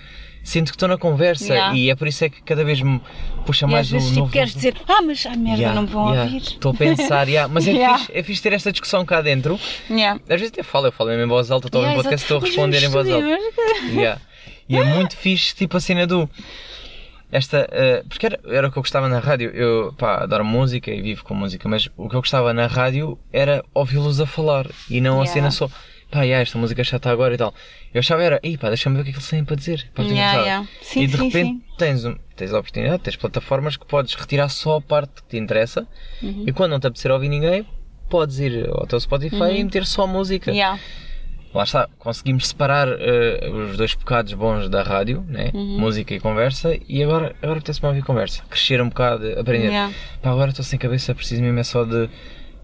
sinto que estou na conversa Yeah. e é por isso é que cada vez me puxa E mais às vezes o tipo, novo. queres dizer, ah, mas a merda, Yeah, não me vão yeah. ouvir. Estou a pensar, yeah. mas é, Yeah. fixe, é fixe ter esta discussão cá dentro. Yeah. Às vezes até falo, eu falo mesmo em voz alta, estou a ouvir Yeah, podcast, estou a responder em voz alta. Yeah. E é muito fixe, tipo a cena do. Esta. eh, porque era, era o que eu gostava na rádio. Eu, pá, adoro música e vivo com música, mas o que eu gostava na rádio era ouvi-los a falar e não a Yeah. cena só. Pá, yeah, esta música já está agora e tal. Eu achava era, ei pá, deixa-me ver o que é que eles têm para dizer. Pá, Yeah, gostado." yeah. Sim, e de sim, repente sim. Tens, um- tens a oportunidade, tens plataformas que podes retirar só a parte que te interessa Uhum. e quando não te apetecer ouvir ninguém, podes ir ao teu Spotify e meter só música Yeah. lá está, conseguimos separar eh, os dois bocados bons da rádio, né? Uhum. música e conversa, e agora, agora apetece-me ouvir conversa, crescer um bocado, aprender. Yeah. Pá, agora estou sem cabeça, preciso mesmo é só de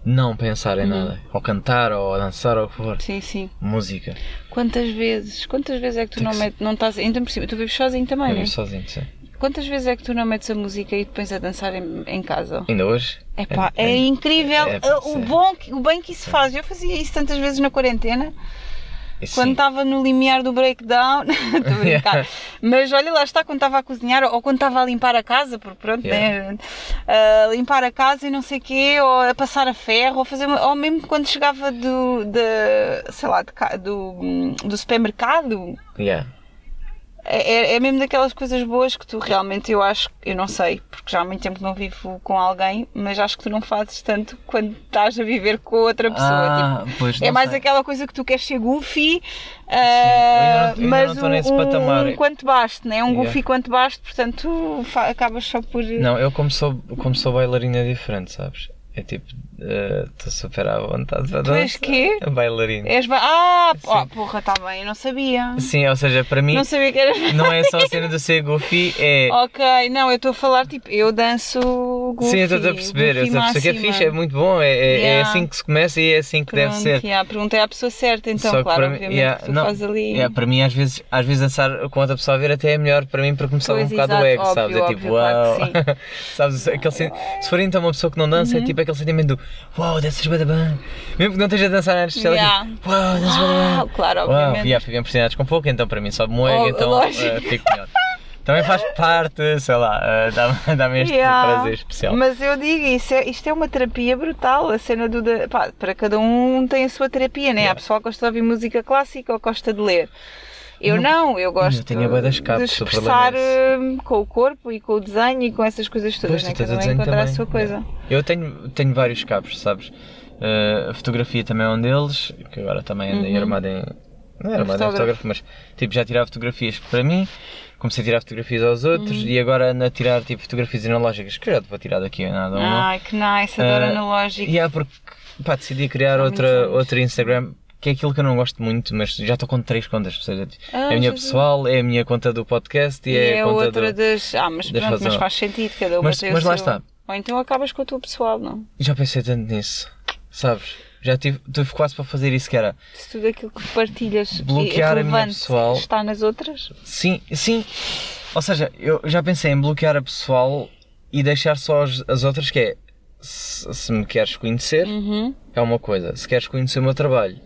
não pensar Uhum. em nada, ou cantar, ou dançar, ou o que for. Sim, sim. Música, Quantas vezes, quantas vezes é que tu Tem não que metes, não estás, ainda por cima, tu vives sozinho também, né? vivo sozinho, sim. Quantas vezes é que tu não metes a música e te pões a dançar em, em casa? Ainda hoje? Epá, é, incrível é, uh, o, bom, o bem que isso faz. Eu fazia isso tantas vezes na quarentena, Quando estava no limiar do breakdown. Estou a brincar. Mas olha lá está, quando estava a cozinhar ou quando estava a limpar a casa, porque pronto, Yeah. né? A limpar a casa e não sei o quê, ou a passar a ferro, ou, fazer ou mesmo quando chegava do, de, sei lá, de do, do supermercado. Yeah. É, é- é mesmo daquelas coisas boas que tu realmente, eu acho, eu não sei, porque já há muito tempo que não vivo com alguém, mas acho que tu não fazes tanto quando estás a viver com outra pessoa. Ah, pois, tipo, é não mais sei. aquela coisa que tu queres ser goofy, eu não- eu ainda não mas um, nesse patamar. um quanto baste, né? um Yeah. goofy quanto baste, portanto tu acabas só por. Não, eu como sou, como sou bailarina é diferente, sabes? É tipo, estou super à vontade para Tu és dançar. quê? Bailarina. És ba- Ah, oh, porra, está bem, eu não sabia. Sim, ou seja, para mim Não sabia que eras. não é só a cena de ser goofy, é. Ok, não, eu estou a falar tipo, eu danço goofy. Sim, eu estou a perceber, eu estou a perceber que é fixe, é muito bom, é, é, é Yeah. assim que se começa e é assim que deve Pronto, ser. yeah, perguntei à pessoa certa, então, Só claro, para mim- obviamente yeah, tu não, fazes ali. yeah, para mim, às vezes, às vezes dançar com outra pessoa a ver até é melhor para mim para começar Pois, um bocado exato, o ego, óbvio, sabes? É tipo, claro uau! sim. sabes? Aquele, se for então uma pessoa que não dança, é tipo aquele sentimento do uau, danças bem bem. Mesmo que não esteja a dançar especial, Yeah. tipo, uau, danças Ah, bem. claro, Uau, obviamente. yeah, fico impressionados com pouco, então para mim sobe-me o ego, Oh, então eh, fico melhor. Também faz parte, sei lá, eh, dá-me dá este Yeah. prazer especial. Mas eu digo, isso é, isto é uma terapia brutal. A cena do. da- pá, para cada um tem a sua terapia, né? Há Yeah. pessoal que gosta de ouvir música clássica ou gosta de ler. Eu não, eu gosto das de o expressar hum, com o corpo e com o desenho e com essas coisas todas, Pois, né? Cada um encontrar a sua coisa. Eu tenho, tenho vários cabos, sabes? Eh, a fotografia também é um deles, que agora também andei Uhum. armado em. Não é armado em fotógrafo. mas tipo já tirava fotografias para mim, comecei a tirar fotografias aos outros Uhum. e agora ando a tirar tipo fotografias analógicas, que eu já te vou tirar daqui a nada. Ai, que nice, adoro Ah, analógico. E é porque pá, decidi criar Há outra, outra Instagram, que é aquilo que eu não gosto muito, mas já estou com três contas. Ou seja, Ah, é a minha Jesus. pessoal, é a minha conta do podcast e, E é, é a conta outra do. das. Ah, mas das pronto, mas faz sentido, cada uma Mas- mas lá seu- está. Ou então acabas com a tua pessoal, não? Já pensei tanto nisso, sabes? Já tive, tive quase para fazer isso que era. Se tudo aquilo que partilhas Bloquear é a minha pessoal. está nas outras. Sim, sim. Ou seja, eu já pensei em bloquear a pessoal e deixar só as, as outras que é se, se me queres conhecer Uhum, é uma coisa, se queres conhecer o meu trabalho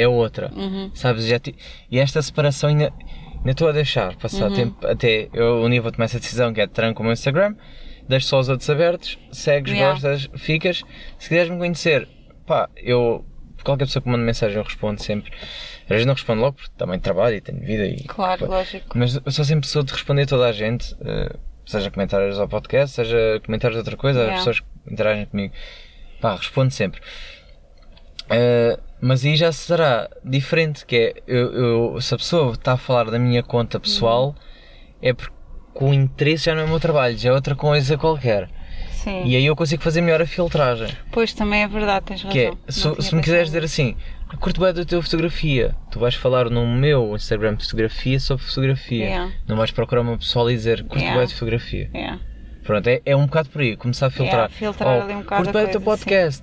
é outra. uhum. Sabes? Já ti- E esta separação ainda, ainda estou a deixar passar Uhum. tempo até eu dia vou tomar essa decisão que é tranco o meu Instagram, deixo só os outros abertos, segues, Yeah. gostas, ficas. Se quiseres me conhecer, pá, eu qualquer pessoa que manda mensagem eu respondo sempre. Às vezes não respondo logo porque também trabalho e tenho vida e Claro, lógico. mas eu sou sempre pessoa de responder a toda a gente, eh, seja comentários ao podcast, seja comentários de outra coisa, Yeah. as pessoas que interagem comigo. Pá, respondo sempre. Eh, mas aí já será diferente, que é, eu, eu- se a pessoa está a falar da minha conta pessoal, é porque o interesse já não é o meu trabalho, já é outra coisa qualquer. Sim. E aí eu consigo fazer melhor a filtragem. Pois também é verdade, tens razão. Que é, se, se me quiseres dizer assim, curto bem da tua fotografia, tu vais falar no meu Instagram de fotografia sobre fotografia. Yeah. Não vais procurar uma pessoa e dizer curto Yeah. bem de fotografia. Yeah. Pronto, é, é um bocado por aí, começar a filtrar. Yeah, filtrar ali um bocado curto bem o teu podcast.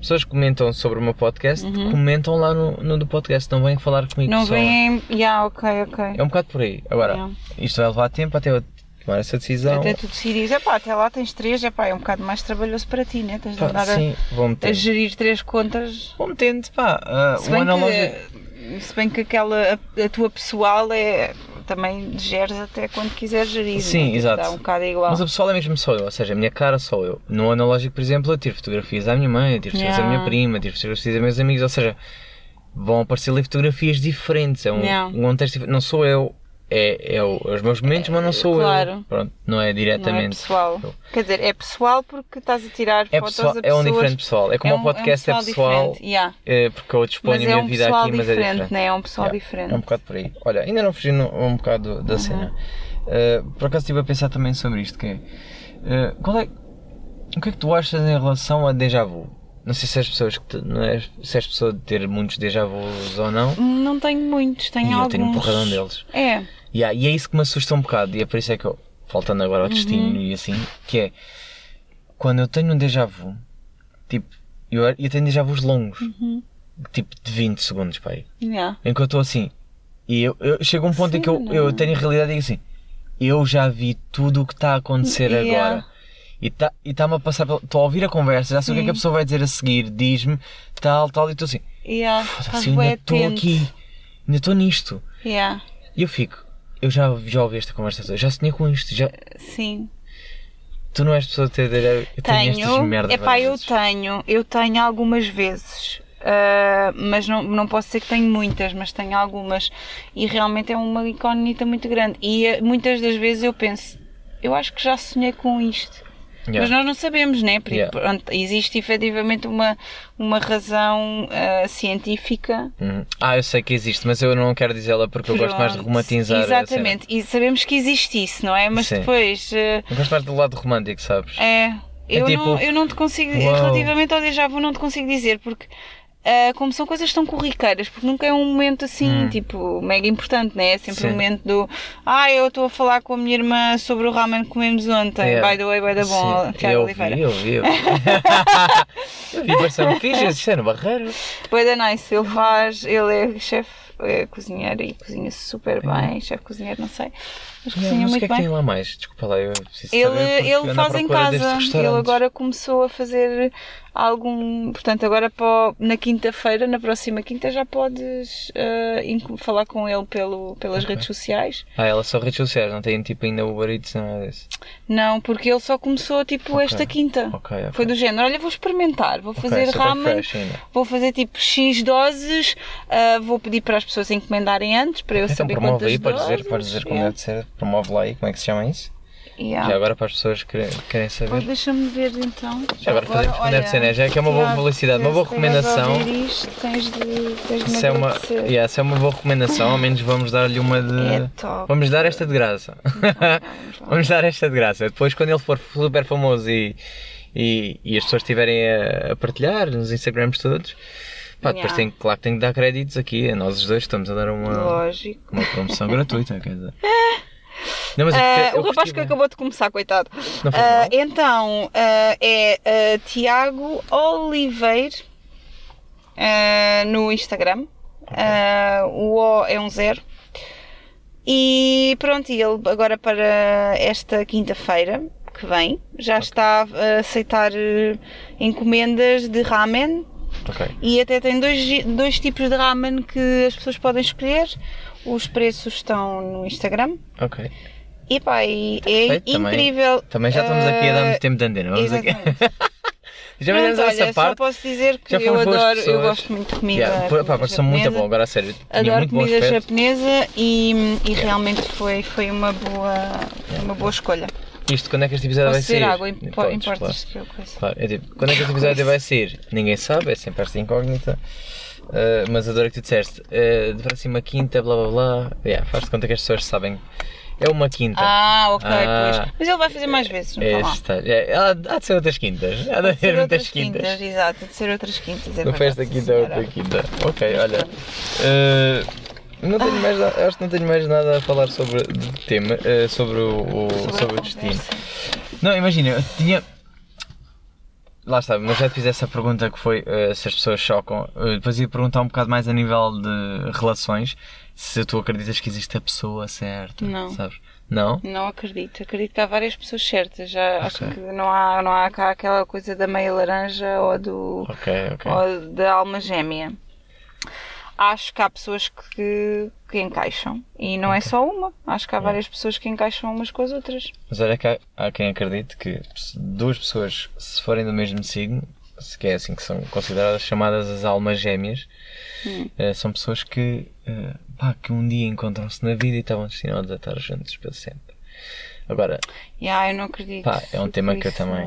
Pessoas que comentam sobre o meu podcast, comentam lá no, no do podcast, não vêm falar comigo Não pessoal. vem. Yeah, ok, ok. É um bocado por aí. Agora, Yeah. isto vai levar tempo até eu tomar essa decisão. Até tu decidires, epá, até lá tens três, epá, é um bocado mais trabalhoso para ti, né? Tens de Pá, andar a, sim, a meter. gerir três contas. Vou metendo, pá. ah, Se bem, analógico. que, se bem que aquela, a, a tua pessoal é. Também geres até quando quiseres gerir. Sim? Tipo, exato. Dá um bocado igual. Mas a pessoal é mesmo só eu, ou seja, a minha cara sou eu. No analógico, por exemplo, eu tiro fotografias à minha mãe, eu tiro fotografias Yeah. à minha prima, eu tiro fotografias a meus amigos, ou seja, vão aparecer ali fotografias diferentes, é um, Yeah. um contexto diferente. Não sou eu, é, é o- os meus momentos, mas não sou Claro. eu. Pronto, não é Não é diretamente. pessoal. eu. Quer dizer, é pessoal porque estás a tirar É, fotos pessoal, a é um pessoas. diferente pessoal. É como é o um- podcast é um pessoal, diferente, yeah. é, porque eu disponho Mas a é minha um vida pessoal aqui, mas é diferente, né? É um pessoal Yeah, diferente. É um bocado por aí. Olha, ainda não fugi no- um bocado da cena. Uh, por acaso estive a pensar também sobre isto, que é, uh, qual é o que é que tu achas em relação a déjà vu? Não sei se és pessoas que não és, se és pessoa de ter muitos déjà vus ou não. Não tenho muitos, tenho e eu alguns. tenho um porradão deles. É. Yeah, e é isso que me assusta um bocado, e é por isso é que eu, faltando agora ao destino Uhum. e assim, que é quando eu tenho um déjà vu, tipo, eu, eu tenho déjà vus longos, Uhum. tipo de 20 segundos, pai. Yeah. Em que eu estou assim, e eu, eu chego a um ponto em que eu, Sim, eu tenho a realidade e digo assim, eu já vi tudo o que está a acontecer Yeah. agora. E está e tá-me a passar, pelo- estou a ouvir a conversa, já sei o que é que a pessoa vai dizer a seguir, diz-me, tal, tal, e estou assim, Yeah. foda-se, bué ainda estou aqui, ainda estou nisto. Yeah. E eu fico, eu já, já ouvi esta conversa toda, já sonhei com isto, já, Sim. tu não és pessoa de ter, eu tenho, estas Tenho. merdas Epá, várias eu vezes. tenho. Eu tenho algumas vezes. Ah, mas não, não posso dizer que tenho muitas, mas tenho algumas. E realmente é uma incógnita muito grande. E eh, muitas das vezes eu penso, eu acho que já sonhei com isto. Yeah. Mas nós não sabemos, né? Porque, Yeah. pronto, existe efetivamente uma, uma razão ah, científica. Uhum. Ah, eu sei que existe, mas eu não quero dizê-la porque eu gosto mais de Pronto. romantizar. Exatamente. E sabemos que existe isso, não é? Mas Sim. depois. ah, Eu gosto mais do lado romântico, sabes? É, eu, tipo, não, eu não te consigo, uau. relativamente ao déjà vu, não te consigo dizer, porque ah, como são coisas tão corriqueiras, porque nunca é um momento assim, tipo, mega importante, né? É sempre Hum. Sim. um momento do ah, eu estou a falar com a minha irmã sobre o ramen que comemos ontem, Yeah. by the way, vai da bom, Tiago Oliveira. eu vi, eu vi. eu vi bastante fixe, isso é no Barreiro. Foi da nice, ele faz, ele é chefe, é cozinheiro e cozinha super bem, chefe cozinheiro, não sei, mas cozinha Mas o muito que é que bem. tem lá mais? Desculpa lá, eu preciso Ele, saber ele faz em casa. Ele agora começou a fazer algum. Portanto, agora para na quinta-feira, na próxima quinta, já podes inco- falar com ele pelo, pelas Ok. redes sociais. Ah, ela só redes sociais, não tem tipo ainda Uber Eats, nada disso. Não, porque ele só começou tipo Ok. esta quinta. Ok, ok. Foi do género, olha, vou experimentar, vou fazer ramen, vou fazer tipo X doses, ah, vou pedir para as pessoas encomendarem antes para eu Então saber quantas aí, podes dizer, doses. podes dizer como Yeah. deve ser, promove lá aí, como é que se chama isso? Yeah. Já agora para as pessoas que querem, querem saber. Pois deixa-me ver então. Já agora fazemos como deve ser, né? Já que é uma boa publicidade, uma boa recomendação. ouvir Isto, tens de, tens de me Se é, uma, yeah, se é uma boa recomendação, ao menos vamos dar-lhe uma de. É top. Vamos dar esta de graça. Vamos lá. vamos dar esta de graça. Depois, quando ele for super famoso e, e, e as pessoas estiverem a, a partilhar nos Instagrams todos, pá, depois Yeah. tem, claro que tem que dar créditos aqui. Nós os dois estamos a dar uma, Lógico. uma promoção gratuita. Quer dizer. Não, eu o rapaz que acabou de começar, coitado. Mal. então, ah, é Tiago Oliveira no Instagram. Ah, o O é um zero. E pronto, ele agora para esta quinta-feira que vem já está a aceitar encomendas de ramen Ok. e até tem dois, dois tipos de ramen que as pessoas podem escolher. Os preços estão no Instagram. Ok. E pá, e é Perfeito, também- incrível. Também já estamos aqui a dar muito tempo de antena. Vamos aqui. Já Pronto, fizemos essa olha, só parte. posso dizer que eu adoro, eu gosto muito de comida. Yeah, pá, pá, comida são muito bom, agora a sério. Tinha Adoro comida japonesa e, e realmente foi, foi uma, boa, uma boa escolha. Isto, quando é que este episódio Posso vai sair? água? Impo- Podes, Importas claro. que eu coisa. Claro, é tipo, quando é que este episódio vai sair? Ninguém sabe, é sempre esta incógnita. Uh, mas adoro que tu disseste, uh, de próxima quinta, blá blá blá. Yeah, faz de conta que as pessoas sabem. É uma quinta. Ah, ok, Ah. pois. Mas ele vai fazer mais vezes, não está. Esta, é, há, há de ser outras quintas. Há de ser haver muitas outras quintas. quintas, exato, há de ser outras quintas. É Não foi esta quinta, é outra quinta. Ok, olha. uh, não tenho mais, acho que não tenho mais nada a falar sobre de tema, sobre o, o- Sobre sobre o destino. Não, imagina, tinha. Lá está, mas já te fiz essa pergunta que foi eh, se as pessoas chocam. Eh, depois ia perguntar um bocado mais a nível de relações se tu acreditas que existe a pessoa certa. Não. Sabes? Não? Não acredito. Acredito que há várias pessoas certas. Já acho Ok. que não há, não há cá aquela coisa da meia laranja ou do Ok, ok. ou da alma gêmea. Acho que há pessoas que, que encaixam. E não é só uma. Acho que há várias pessoas que encaixam umas com as outras. Mas olha que há, há quem acredite que duas pessoas, se forem do mesmo signo, se que é assim que são consideradas chamadas as almas gêmeas, Hum. eh, são pessoas que, eh, pá, que um dia encontram-se na vida e estavam destinados a estar juntos para sempre. Agora, E ah, eu não acredito. Pá, é um tema que eu também-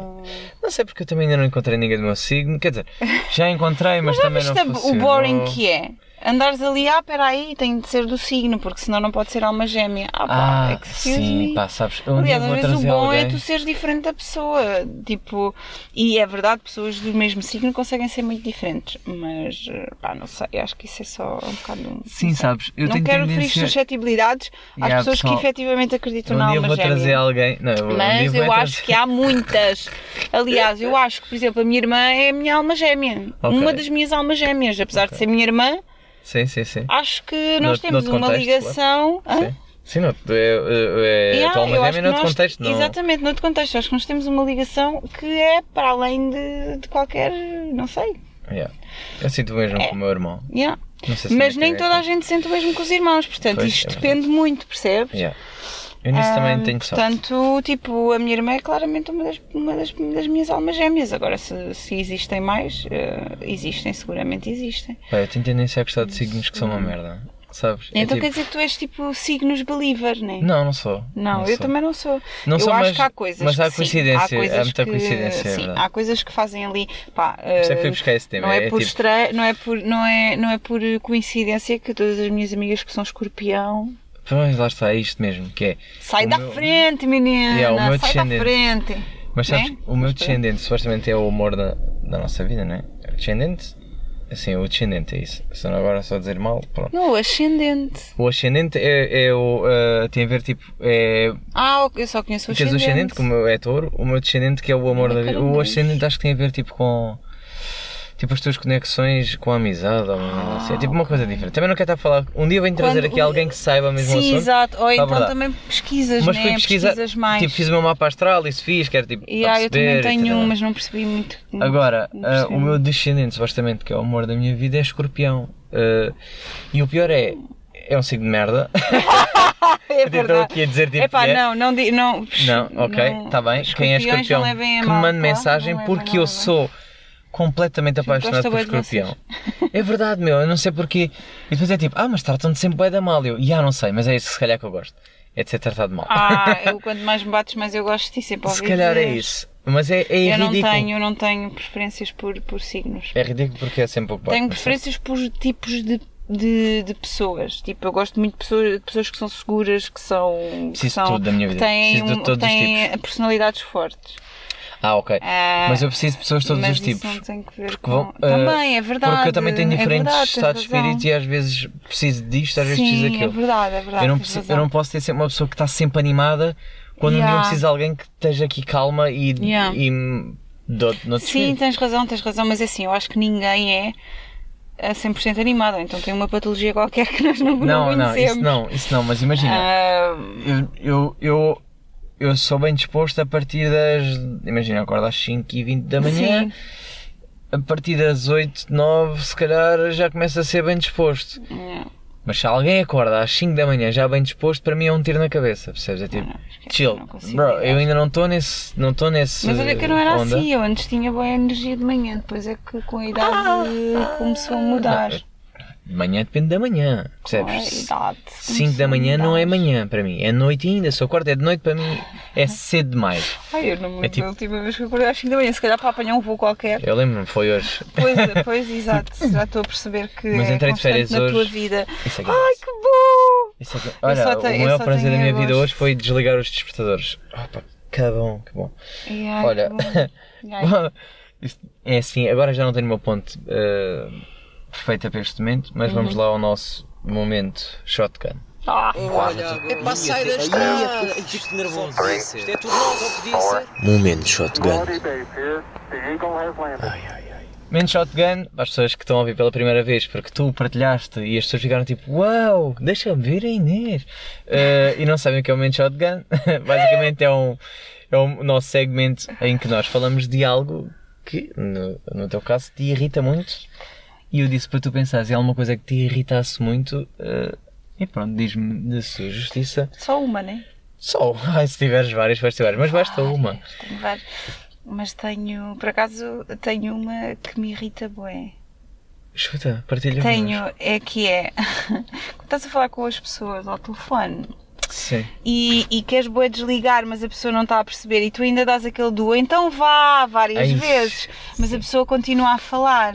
Não sei porque eu também ainda não encontrei ninguém do meu signo. Quer dizer, já encontrei, mas, também não Viste a- o funcionou. boring que é? Andares ali, ah, peraí, tem de ser do signo, porque senão não pode ser alma gêmea. Ah, pá, Ah, excuse sim, me. pá, sabes? Um Aliás, às vou vezes o trazer bom alguém. é tu seres diferente da pessoa. Tipo, e é verdade, pessoas do mesmo signo conseguem ser muito diferentes. Mas, eh, pá, não sei, acho que isso é só um bocado. um- Sim, sabes? Eu não tenho quero ferir suscetibilidades às pessoas pessoal, que efetivamente acreditam Um na alma vou gêmea. trazer alguém. Não, um Mas vou eu trazer- acho que há muitas. Aliás, eu acho que, por exemplo, a minha irmã é a minha alma gêmea. Ok. Uma das minhas almas gêmeas. Apesar de ser minha irmã, Sim, sim, sim. acho que nós Noutro- temos uma contexto, ligação. Hã? Sim, sim não, é, é, é, Yeah, a tua alma eu acho gêmea que noutro nós- contexto, não. Exatamente, noutro contexto. Acho que nós temos uma ligação que é para além de, de qualquer. não sei. Yeah. Eu sinto o mesmo É. com o meu irmão. Yeah. Se Mas nem toda a gente sente o mesmo com os irmãos, portanto Pois, isto é depende muito, percebes? Yeah. Eu nisso também tenho sorte. Portanto, tipo, a minha irmã é claramente uma das, uma das, das minhas almas gêmeas. Agora, se, se existem mais, eh, existem, seguramente existem. Pá, eu tenho tendência a gostar de signos que são uma merda. Sabes? É Então tipo- quer dizer que tu és tipo signos believer, né? Não, não sou. Não, eu sou. também não sou. Não eu sou, acho mas- que há coisas. mas há que sim, coincidência, há, coisas há muita que, coincidência, é Sim, verdade. há coisas que fazem ali. Pá, isso é que fui eh, buscar esse tema. não é, é por tipo, estra... não, é por, não, é, não é por coincidência que todas as minhas amigas que são escorpião. Pois, lá está, é isto mesmo, que é. Sai da meu- frente, menina! Yeah, o meu sai da frente! Mas sabes, Né? o meu Mas descendente supostamente é o amor da, da nossa vida, não é? O descendente? Assim, o descendente é isso. Se não agora só dizer mal, pronto. Não, o ascendente. O ascendente é, é o. eh, tem a ver tipo. É, Ah, eu só conheço o tens o ascendente. ascendente, como é touro, o meu descendente que é o amor da vida. O ascendente acho que tem a ver tipo com. Tipo as tuas conexões com a amizade ou uma- assim, é tipo uma coisa diferente. Também não quero estar a falar. Um dia vem trazer Quando- aqui alguém que saiba mesmo o Sim, assunto. exato. Ou Tá então verdade. também pesquisas, Mas né? fui pesquisar, Pesquisas mais. tipo, fiz o meu mapa astral, isso fiz, quero tipo. E ah, eu também tenho um, mas não percebi muito. muito- Agora, não ah, percebi o meu descendente, supostamente, que é o amor da minha vida, é escorpião. Ah, e o pior é. É um signo de merda. É Estou verdade. aqui a dizer tipo. Epá, é. não, não, não. Não, ok, não- está bem. Quem é escorpião não que me mande tá? mensagem Não porque eu sou completamente apaixonado por escorpião. É verdade, meu, eu não sei porquê. E depois é tipo, ah, mas tratam-te sempre bem da mal. Eu, já não sei, mas é isso se calhar que eu gosto. É de ser tratado mal. Ah, eu quanto mais me bates, mais eu gosto de ti, sempre se calhar é dizer. isso. Mas é, é Eu não ridículo. tenho, eu não tenho preferências por, por signos. É ridículo porque é sempre o Tenho preferências por tipos de, de, de pessoas. Tipo, eu gosto muito de pessoas, de pessoas que são seguras, que são. que Preciso de são tudo da minha que vida. têm, Preciso de todos os têm personalidades fortes. Ah, ok. Ah, Mas eu preciso de pessoas de todos os tipos. não tem que ver Porque vão, com. ah, também, é verdade. Porque eu também tenho é diferentes verdade, tens estados de espírito e às vezes preciso disto, às vezes preciso Sim, daquilo. é verdade, é verdade. eu, não preciso- eu não posso ter sempre uma pessoa que está sempre animada quando um dia eu Yeah. preciso de alguém que esteja aqui calma e, Yeah. e no Sim, tens razão, tens razão, mas assim, eu acho que ninguém é a 100% animado, então tem uma patologia qualquer que nós não, Não, não, conhecemos. isso não, isso não, mas imagina, Ah, eu, eu, eu, eu sou bem disposto a partir das. Imagina, eu acordo às 5 e 20 da manhã, Sim. a partir das 8, 9, se calhar já começa a ser bem disposto. yeah. Mas se alguém acorda às 5 da manhã já bem disposto, para mim é um tiro na cabeça, percebes? É tipo, Não, chill, não consigo bro, ligar. eu ainda não estou nesse. Não estou nesse. Mas olha que eu não era onda. assim, eu antes tinha boa energia de manhã, depois é que com a idade Ah! começou a mudar. De manhã depende da manhã, percebes? idade. 5 começou da manhã não é manhã para mim, é noite ainda. Se eu acordo é de noite para mim, é cedo demais. Ai, eu não me É tipo- a última vez que acordei às 5 da manhã, se calhar para apanhar um voo qualquer. Eu lembro-me, foi hoje. Pois, pois, exato, já estou a perceber que Mas é entrei de férias na hoje. tua vida. Isso é que, Ai, que bom! isso é que- Eu olha, o maior prazer da minha vida hoje foi desligar os despertadores. Opa, que bom, que bom. Ai, Olha, que bom. É assim, agora já não tenho o meu ponto eh, perfeito para este momento, mas vamos Uhum. lá ao nosso momento shotgun. ah, É para sair da estrada. Ai, que nervoso. Isto é tudo novo, podia ser. Momento shotgun. Menos shotgun para as pessoas que estão a ouvir pela primeira vez, porque tu partilhaste e as pessoas ficaram tipo, uau, deixa-me ver a Inês. Eh, e não sabem o que é o menos shotgun. Basicamente é um, é um nosso segmento em que nós falamos de algo que, no, no teu caso, te irrita muito. E eu disse para tu pensares em alguma coisa que te irritasse muito. eh, e pronto, diz-me de sua justiça. só uma, né? Só, ai, se tiveres várias, vais ter várias, mas basta uma. Várias, Tenho várias. Mas tenho, por acaso, tenho uma que me irrita bué. Escuta, partilha Tenho, é que é, quando estás a falar com as pessoas ao telefone Sim. e, e queres bué desligar, mas a pessoa não está a perceber e tu ainda dás aquele do então vá várias Ai, vezes, mas a pessoa continua a falar.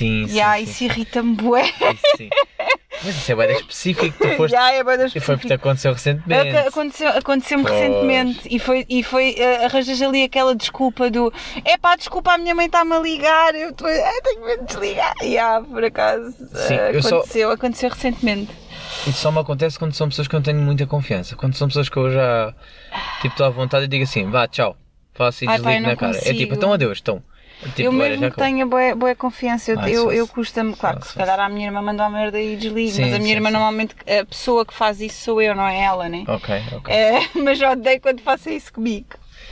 Sim, sim. e aí sim. isso irrita-me bué. Isso sim. Mas isso é bem específico, tu foste. E aí é bué da E foi porque aconteceu É que recentemente. Aconteceu, aconteceu-me Pois. recentemente e foi, e foi uh, arranjas ali aquela desculpa do é pá, desculpa, a minha mãe está-me a ligar, eu tô, ah, tenho medo de desligar. E ah, por acaso Sim, uh, eu só- aconteceu, aconteceu recentemente. Isso só me acontece quando são pessoas que eu não tenho muita confiança. Quando são pessoas que eu já tipo estou à vontade e digo assim, vá, tchau. Faço e Ai, desligo não na cara. É consigo. tipo, então adeus, então. Tipo, eu olha, mesmo acabou. tenho boa, boa confiança, eu, Ah, eu, eu custa-me, claro que se calhar a minha irmã mandou a merda e desligo, Sim, mas a minha sim, irmã sim. normalmente, a pessoa que faz isso sou eu, não é ela, né? Ok, ok. É, mas já odeio quando façam isso comigo.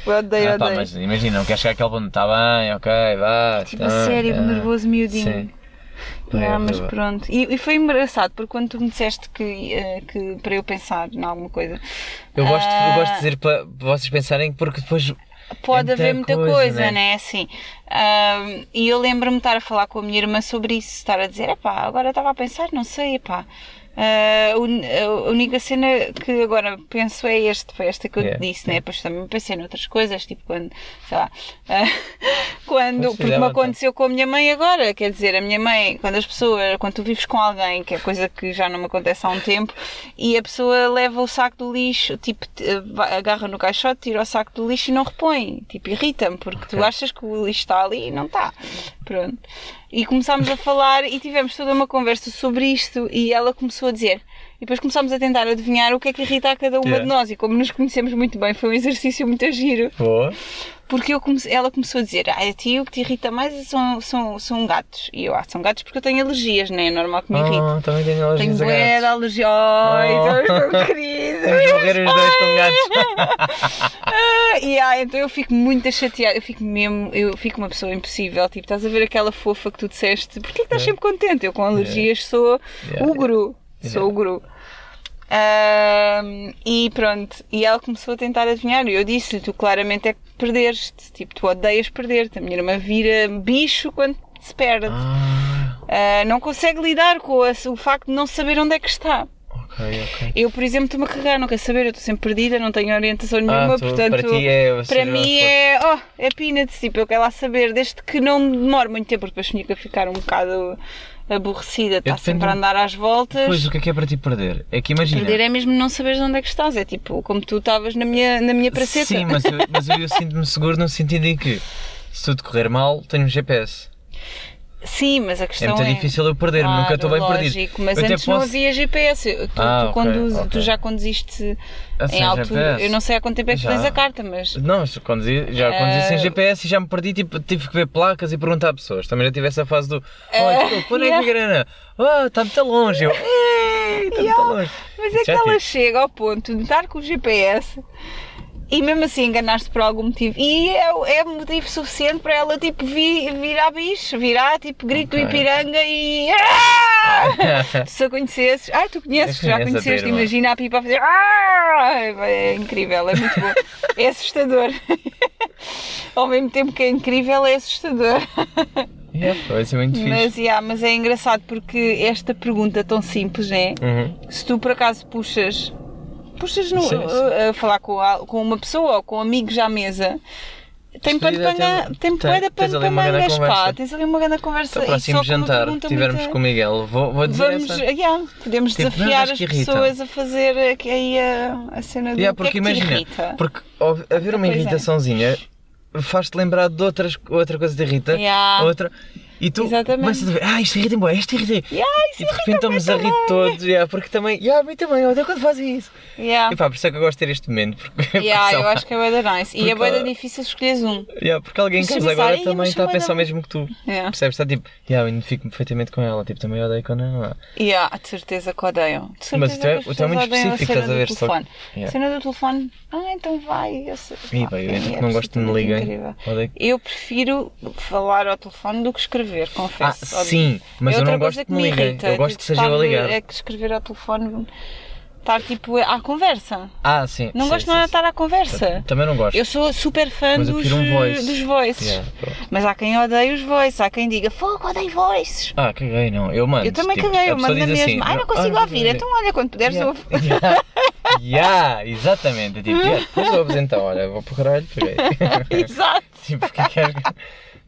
Eu odeio, Ah, pá, odeio. mas imagina, não quer chegar àquele ponto, está bem, ok, vá. Tipo, tá, sério, tá. nervoso miudinho. Sim. Pá, Ah, é mas pronto. E, e foi engraçado, porque quando tu me disseste que, eh, que para eu pensar em alguma coisa, Eu gosto, eu Ah. gosto de dizer para vocês pensarem porque depois pode É haver muita coisa, coisa, né? né? Assim. E eu lembro-me de estar a falar com a minha irmã sobre isso, estar a dizer, epá, agora estava a pensar, não sei, epá. Ah, a única cena que agora penso é este, foi esta que eu Yeah, te disse, né? Depois também pensei noutras coisas, tipo quando, sei lá, ah, quando, porque me aconteceu com a minha mãe agora, quer dizer, a minha mãe, quando as pessoas, quando tu vives com alguém, que é coisa que já não me acontece há um tempo, e a pessoa leva o saco do lixo, tipo, agarra no caixote, tira o saco do lixo e não repõe, tipo, irrita-me, porque tu Ok. achas que o lixo está ali e não está. Pronto. E começámos a falar e tivemos toda uma conversa sobre isto e ela começou a dizer. E depois começámos a tentar adivinhar o que é que irrita a cada uma Yeah. de nós. E como nos conhecemos muito bem, foi um exercício muito giro. Boa. Porque eu comecei- ela começou a dizer: Ah, a ti o que te irrita mais são, são, são gatos. E eu, ah, são gatos porque eu tenho alergias, né? É normal que me irrite. Oh, também tenho alergias tenho a gatos. alergia. Ai, Oh. oh. tão querido. Vamos morrer os dois com gatos. Ah, e ah, então eu fico muito chateada, eu fico mesmo, eu fico uma pessoa impossível, tipo, estás a ver aquela fofa que tu disseste, porquê que estás sempre contente? Eu com alergias sou Yeah. o guru, sou Yeah. o guru. Ahm, e pronto, e ela começou a tentar adivinhar, e eu disse-lhe, tu claramente é que perdeste, tipo, tu odeias perder-te, a minha irmã vira bicho quando se perde. Ah, Ah, não consegue lidar com a- o facto de não saber onde é que está. ok, ok. Eu, por exemplo, estou-me a carregar, não quero saber, eu estou sempre perdida, não tenho orientação nenhuma, Ah, tu- portanto. para ti é. Para mim é, oh, é peanuts, tipo, eu quero lá saber, desde que não demore muito tempo, depois tinha que ficar um bocado aborrecida, está sempre a andar às voltas. Pois, o que é que é para ti perder? É que imagina. Perder é mesmo não saberes onde é que estás, é tipo, como tu estavas na minha, na minha praceta. Sim, mas eu, mas eu, eu sinto-me seguro no sentido em que se tudo correr mal, tenho um GPS. Sim, mas a É questão muito é... difícil eu perder-me, Claro, nunca estou bem lógico, perdido. mas Eu antes não posso- havia GPS. Tu, Ah, tu ok, conduzes- ok. tu já conduziste Ah, em altura. GPS? Eu não sei há quanto tempo é que Já. tens a carta, mas. Não, conduzi, já conduzi sem Eh, GPS e já me perdi, tipo, tive que ver placas e perguntar a pessoas. Também já tive essa fase do. Olha, desculpa, quando é que Vigarana? Ah, está muito longe. Eu, "Ei, está muito longe. Mas é que Já ela tive. chega ao ponto de estar com o GPS e mesmo assim enganaste por algum motivo. E é, é motivo suficiente para ela tipo vi, virar bicho, virar tipo grito do Ok. Ipiranga e. Ah! Se a conhecesses. Ai, tu conheces, já a conheceste, irmã. imagina a pipa a fazer. Ah! É incrível, é muito bom. É assustador. Ao mesmo tempo que é incrível, é assustador. Yeah, vai ser muito fixe. Mas, yeah, mas é engraçado porque esta pergunta tão simples, né? Uhum. se tu por acaso puxas, puxas no, Sim, sim. a, falar com, a- com uma pessoa ou com amigos à mesa, tem pano para tem- poeda tens pano ali para uma grande mangas, pá, tens ali uma grande conversa Para o e próximo jantar, tivermos muito- com o Miguel, vou, vou dizer Vamos, essa. yeah, podemos Tipo, desafiar as que pessoas a fazer aí a, a cena do Yeah, que é porque que te imagina, irrita. porque haver uma Pois é. irritaçãozinha faz-te lembrar de outras, outra coisa que te irrita, Yeah. outra, e tu Exatamente. começas a ver, ah, isto irrita-me, isto irrita Yeah, E de repente estamos a rir todos, yeah, porque também, yeah, a mim também, olha quando fazem isso. Yeah. E pá, por isso é que eu gosto de ter este momento, porque, Yeah, eu acho que é bué nice. E é bué difícil escolheres um. yeah, porque alguém Mas casa agora "Ei, também está a pensar o mesmo que tu. Yeah. Percebes? Está tipo, yeah, eu identifico-me perfeitamente com ela, tipo, também odeio quando não há. Yeah, de certeza que odeiam. De certeza Mas tu é- que as tu é muito a específico, estás a ver, só que-. Yeah. A cena do telefone, ah, então vai. Eu sei- pá, eu que é não gosto de me. Odeio. Eu prefiro falar ao telefone do que escrever, Ah, confesso. Odeio. sim, mas É eu não gosto que me irrita, Eu gosto de que seja eu a estar- ligar. É que escrever ao telefone, estar tipo à conversa. Ah, sim. Não sim, gosto sim, nada de estar à conversa. Também não gosto. Eu sou super fã dos, um voice. dos voices. Yeah. Mas há quem odeie os voices, há quem diga, fogo, odeio voices. Ah, caguei, não. Eu mando. Eu também tipo, caguei, eu mando na diz mesma. assim, Ai, não consigo ah, ouvir. Então, olha, quando puderes, Yeah. ouve. Yeah. Yeah, exatamente. Tipo, yeah, depois ouves então, olha, vou para o caralho, peguei. Exato. tipo, o que é que és?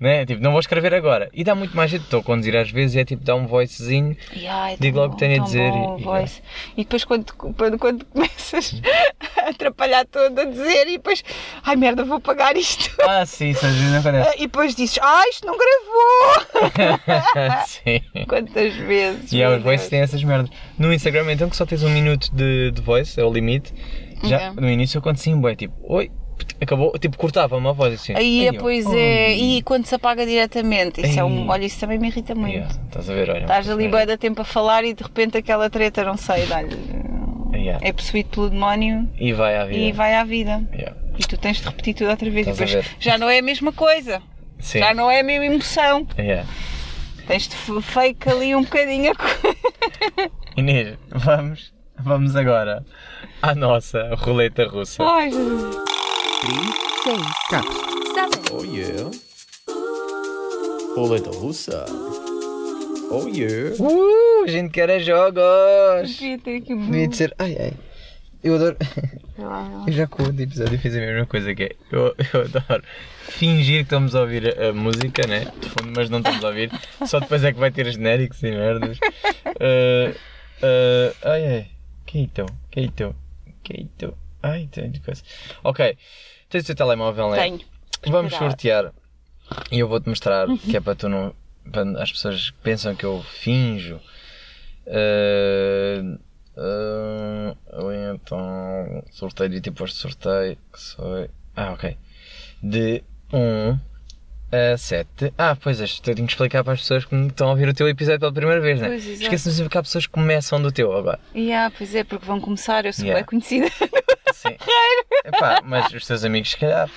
Né? Tipo, não vou escrever agora. E dá muito mais jeito, estou a conduzir às vezes e é tipo, dá um voicezinho. Ai, Digo tão logo o que tenho a dizer bom e- o voice. E depois quando, quando, quando começas a atrapalhar todo a dizer e depois, ai merda, vou pagar isto. Ah, sim, isso às vezes acontece. E depois dizes, ai, isto não gravou. sim. Quantas vezes? E meu os voices têm essas merdas. No Instagram, então, que só tens um minuto de, de voice, é o limite. Já Ok. no início acontecia um bué, tipo, oi, acabou, tipo, cortava uma voz assim. Aí, Ai, pois oi. é, e quando se apaga diretamente, isso é um, olha, isso também me irrita muito. Yeah, estás a ver, olha. Estás ali coisa bem da tempo a falar e de repente aquela treta, não sei, dá-lhe. Yeah. É possuído pelo demónio E vai à vida. e vai à vida. Yeah. E tu tens de repetir tudo outra vez. Estás depois já não é a mesma coisa. Sim. Já não é a mesma emoção. Yeah. Tens de fake ali um bocadinho a co- Inês, vamos, vamos agora à nossa roleta russa. Ai, Jesus. Oh yeah. Roleta russa. Oh yeah. Uh, a gente quer é jogos! Devia ter aqui um- Devia de ser. Ai ai. Eu adoro. Eu já com o episódio fiz a mesma coisa que é. Eu, eu adoro fingir que estamos a ouvir a, a música, né? De fundo, mas não estamos a ouvir. Só depois é que vai ter genéricos e merdas. Uh, uh, ai ai. Keito, Keito, Keito. Ai, tem de coisa. Ok. Tens o teu telemóvel, né? Tenho. Vamos sortear e eu vou-te mostrar que é para tu não. Para as pessoas que pensam que eu finjo. Uh, uh, então. Sorteio, devia ter posto sorteio. Que foi. Ah, ok. De 1 a 7. Ah, pois é, eu tenho que explicar para as pessoas que estão a ouvir o teu episódio pela primeira vez, não é? Esquece-me sempre que há pessoas que começam do teu agora. Yeah, pois é, porque vão começar, eu sou Yeah. bem conhecida. Sim. Epá, mas os teus amigos, se calhar.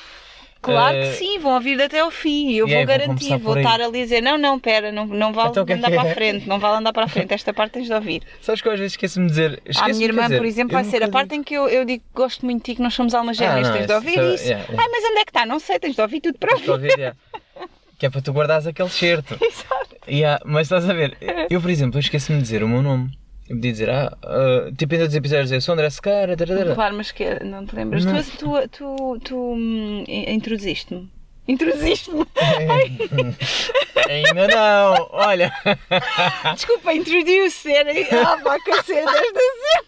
Claro Eh, que sim, vão ouvir até ao fim. Eu vou aí, vou garantir, começar vou aí. estar ali a dizer: não, não, pera, não, não vale Então o que é andar que para é? a frente, não vale andar para a frente, esta parte tens de ouvir. Sabes que eu às vezes esqueço-me de dizer. A esqueço-me, minha irmã, dizer, por exemplo, eu vai ser a parte em que eu, eu digo que gosto muito de ti, que nós somos almas gêmeas, Ah, não, tens de isso- ouvir isso- isso. yeah, yeah. Ai, mas onde é que está? Não sei, tens de ouvir tudo para a ouvir. ouvir, yeah. Que é para tu guardares aquele certo. Exato. Yeah, mas estás a ver, eu por exemplo, eu esqueço-me de dizer o meu nome. Eu podia dizer, ah, ah, tipo em todos os episódios, eu sou André Secara, tararara. Claro, mas que não te lembras. Não. Tu, tu, tu, tu hum, introduziste-me. Introduziste-me. Ainda não, olha. Desculpa, introduce. Era... Ah, pá, cacete, esta cena.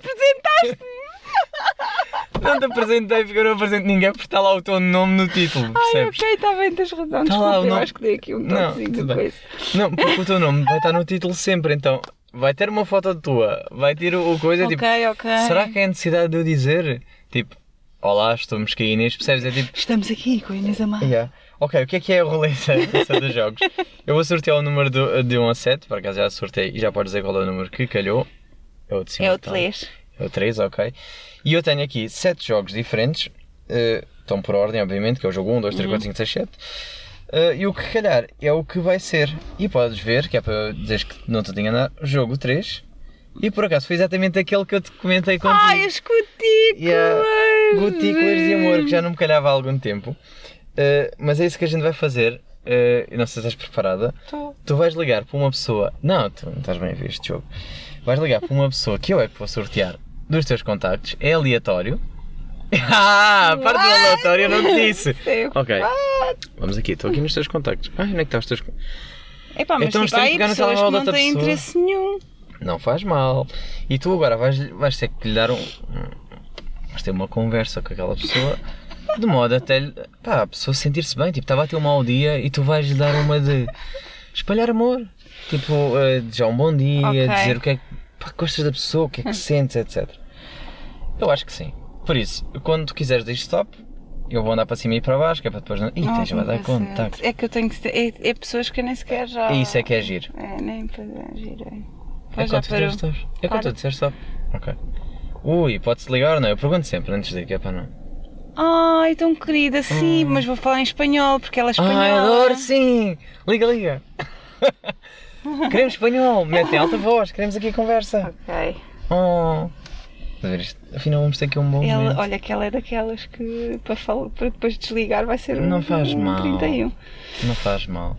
Apresentaste-me. Não te apresentei porque eu não apresento ninguém porque está lá o teu nome no título, Ai, percebes? ok, está bem, tens razão. Tá Desculpa, lá o eu nome. acho que dei aqui um Não, de coisa. Não, porque o teu nome vai estar no título sempre, então vai ter uma foto tua, vai ter o, o coisa tipo. Ok, ok. Será que é necessidade de eu dizer? Tipo, olá, estou Mosca Inês, percebes? É tipo, Estamos aqui com a Inês Amar. yeah. Ok, o que é que é a roleta dos jogos? Eu vou sortear o número do, de 1 a 7, por acaso já sorteei e já podes dizer qual é o número que calhou. É o de cima. É o então. 3. É o 3, ok. E eu tenho aqui 7 jogos diferentes, eh, estão por ordem, obviamente, que é o jogo 1, 2, 3, 4, 5, 6, 7. Eh, e o que calhar é o que vai ser. E podes ver, que é para dizeres que não te nada, jogo 3. E por acaso foi exatamente aquele que eu te comentei contigo. Ai, as cutículas! Yeah. De amor, que já não me calhava há algum tempo. Uh, mas é isso que a gente vai fazer. Uh, não sei se estás preparada. Tô. Tu vais ligar para uma pessoa. Não, tu não estás bem a ver este jogo. Vais ligar para uma pessoa que eu é que vou sortear dos teus contactos. É aleatório. ah, parte do aleatório eu não te disse. Sei. Ok. Vamos aqui, estou aqui nos teus contactos. Ai, onde é que estão os teus. Epá, mas Então, tipo, há aí pessoas que não têm pessoa. interesse nenhum. Não faz mal. E tu agora vais, vais ter que lhe dar um. Vais ter uma conversa com aquela pessoa de modo até pá, a pessoa sentir-se bem. Tipo, estava a ter um mau dia e tu vais lhe dar uma de espalhar amor. Tipo, eh, desejar um bom dia, Ok. dizer o que é que pá, gostas da pessoa, o que é que sentes, etc. Eu acho que sim. Por isso, quando tu quiseres dizer stop, eu vou andar para cima e para baixo, que é para depois não. Ih, tens já vai dar contacto. É que eu tenho que. É, é pessoas que eu nem sequer já. Isso é que é giro. É, nem para giro. É, É quando tu dizes stop. É quando tu dizes stop. Ok. Ui, pode-se ligar ou não? Eu pergunto sempre antes de ir, que é para não. Ai, tão querida, sim, mas vou falar em espanhol porque ela é espanhola. Ai, adoro, sim! Liga, liga! queremos espanhol, mete em alta voz, queremos aqui a conversa. Ok. Oh. Estás a ver isto? Afinal, vamos ter aqui um bom Ela, momento. olha que ela é daquelas que para, fal- para depois desligar vai ser um, Não faz um mal. 31. Não faz mal.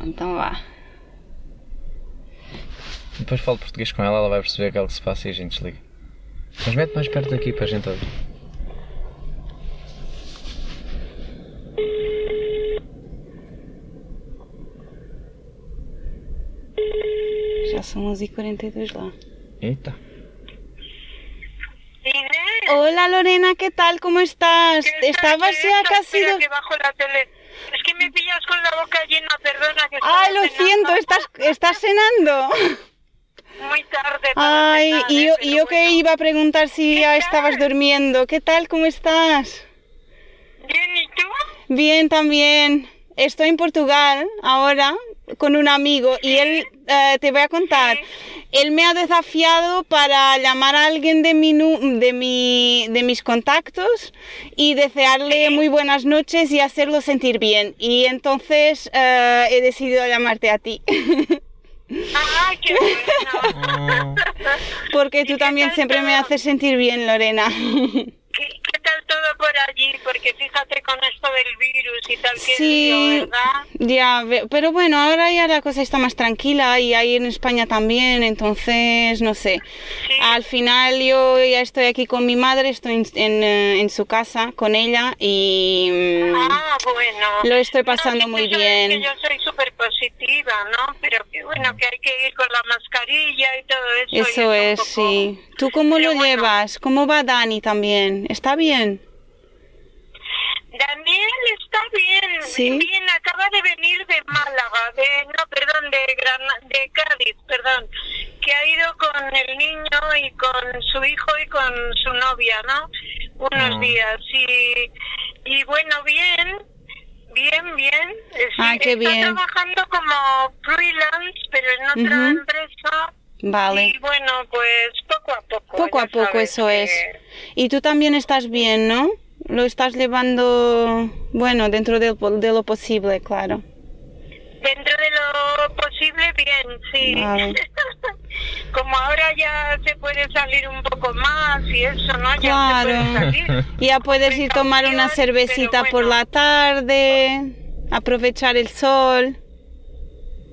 Então vá. Depois falo português com ela, ela vai perceber aquilo que se passa e a gente desliga. Mas mete mais perto daqui para a gente ouvir. Já são 11h42 lá. Eita. Hola Lorena, ¿qué tal? ¿Cómo estás? ¿qué Estabas ya casi... que bajo la tele. Es que me pillas con la boca llena, perdona. Que estaba lo cenando siento, estás, estás cenando. Muy tarde para Ay, cenar, y ¿eh? yo, y yo que iba a preguntar si ¿Qué ya tal? estabas durmiendo. ¿Qué tal? ¿Cómo estás? Bien, ¿y tú? Bien, también. Estoy en Portugal ahora con un amigo y él, eh, te voy a contar, él me ha desafiado para llamar a alguien de, mi, nu- de, mi, de mis contactos y desearle muy buenas noches y hacerlo sentir bien. Y entonces eh, he decidido llamarte a ti, ¡Ay, qué bueno! porque ¿Y tú qué también siempre me haces sentir bien, Lorena. ¿Qué, qué tal todo por allí? Porque fíjate con esto del virus y tal, que Sí, lío, ¿verdad? ya, pero bueno, ahora ya la cosa está más tranquila y ahí en España también, entonces no sé. Sí. Al final yo ya estoy aquí con mi madre, estoy en, en, eh, en su casa con ella y mm, Ah, bueno. lo estoy No, pasando sí, muy bien. que yo soy súper positiva, ¿no? Pero que bueno, que hay que ir con la mascarilla y todo eso. eso es, poco- sí. ¿Tú cómo Pero lo bueno. llevas? ¿Cómo va Dani también? ¿Está bien? Daniel está bien, Sí. bien, acaba de venir de Málaga, de, no, perdón, de, Gran- de Cádiz, perdón, que ha ido con el niño y con su hijo y con su novia, ¿no? Unos Ah. días y, y bueno, bien, Bien, bien. Sí, Ah, qué está bien. trabajando como freelance, pero en otra empresa. Vale. Y bueno, pues poco a poco. Poco a ya poco, eso que es. Y tú también estás bien, ¿no? Lo estás llevando, bueno, dentro po- de lo posible, claro. Dentro de lo posible, bien, sí. Vale. Como ahora ya se puede salir un poco más y eso, ¿no? Ya Claro. se puede salir. Ya puedes ir tomar una cervecita por la tarde, aprovechar el sol.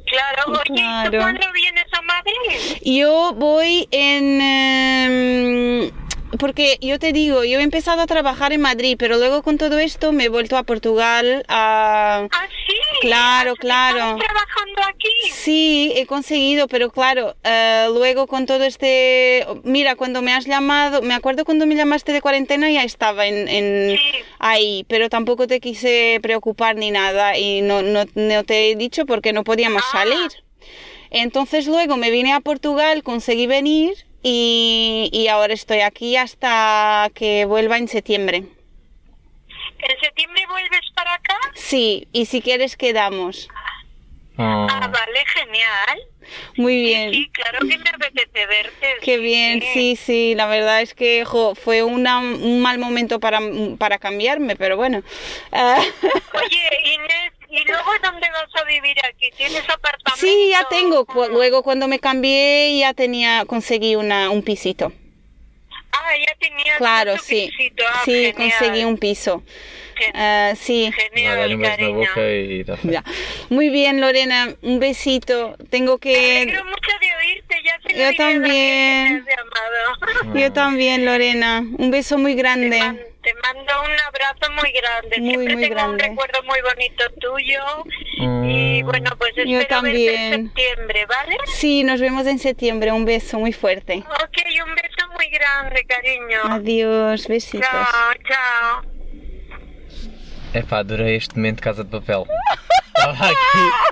Claro, oye, claro. ¿cuándo viene esa madre? Yo voy en... Em, porque yo te digo, yo he empezado a trabajar en Madrid, pero luego con todo esto me he vuelto a Portugal a... Ah, sí. Claro, ¿Estabas claro. trabajando aquí? Sí, he conseguido, pero claro, eh, luego con todo este... Mira, cuando me has llamado, me acuerdo cuando me llamaste de cuarentena ya estaba en, en- Sí. ahí, pero tampoco te quise preocupar ni nada y no, no, no te he dicho porque no podíamos Ah. salir. Entonces luego me vine a Portugal, conseguí venir y, y ahora estoy aquí hasta que vuelva en septiembre. ¿En septiembre vuelves para acá? Sí, y si quieres quedamos. Oh. Ah, vale, genial. Muy bien. Sí, claro que me apetece verte. Qué bien, sí, sí, la verdad es que jo, fue una- un mal momento para, para cambiarme, pero bueno. Ah, Oye, Inés, ¿y luego dónde vas a vivir aquí? ¿Tienes apartamento? sí, ya tengo. Luego cuando me cambié ya tenía, conseguí una, un pisito. Ah, ya tenías Claro, sí. pisito. Ah, Sí, genial. conseguí un piso. Ah, sí. Cariño. y. Ya. Muy bien, Lorena, un besito. Tengo Me que... alegro mucho de oírte, ya se lo Yo también. me llamado. Yo también, Lorena. Un beso muy Te, grande. te mando un abrazo muy grande. Muy, Siempre muy tengo grande. un recuerdo muy bonito tuyo. Mm. Y bueno, pues espero verte también. en septiembre, ¿vale? Sí, nos vemos en septiembre. Un beso muy fuerte. Ok, un beso muy grande, cariño. Adiós, besitos. Chao, chao. Epá, adorei este momento de Casa de Papel. Estava aqui.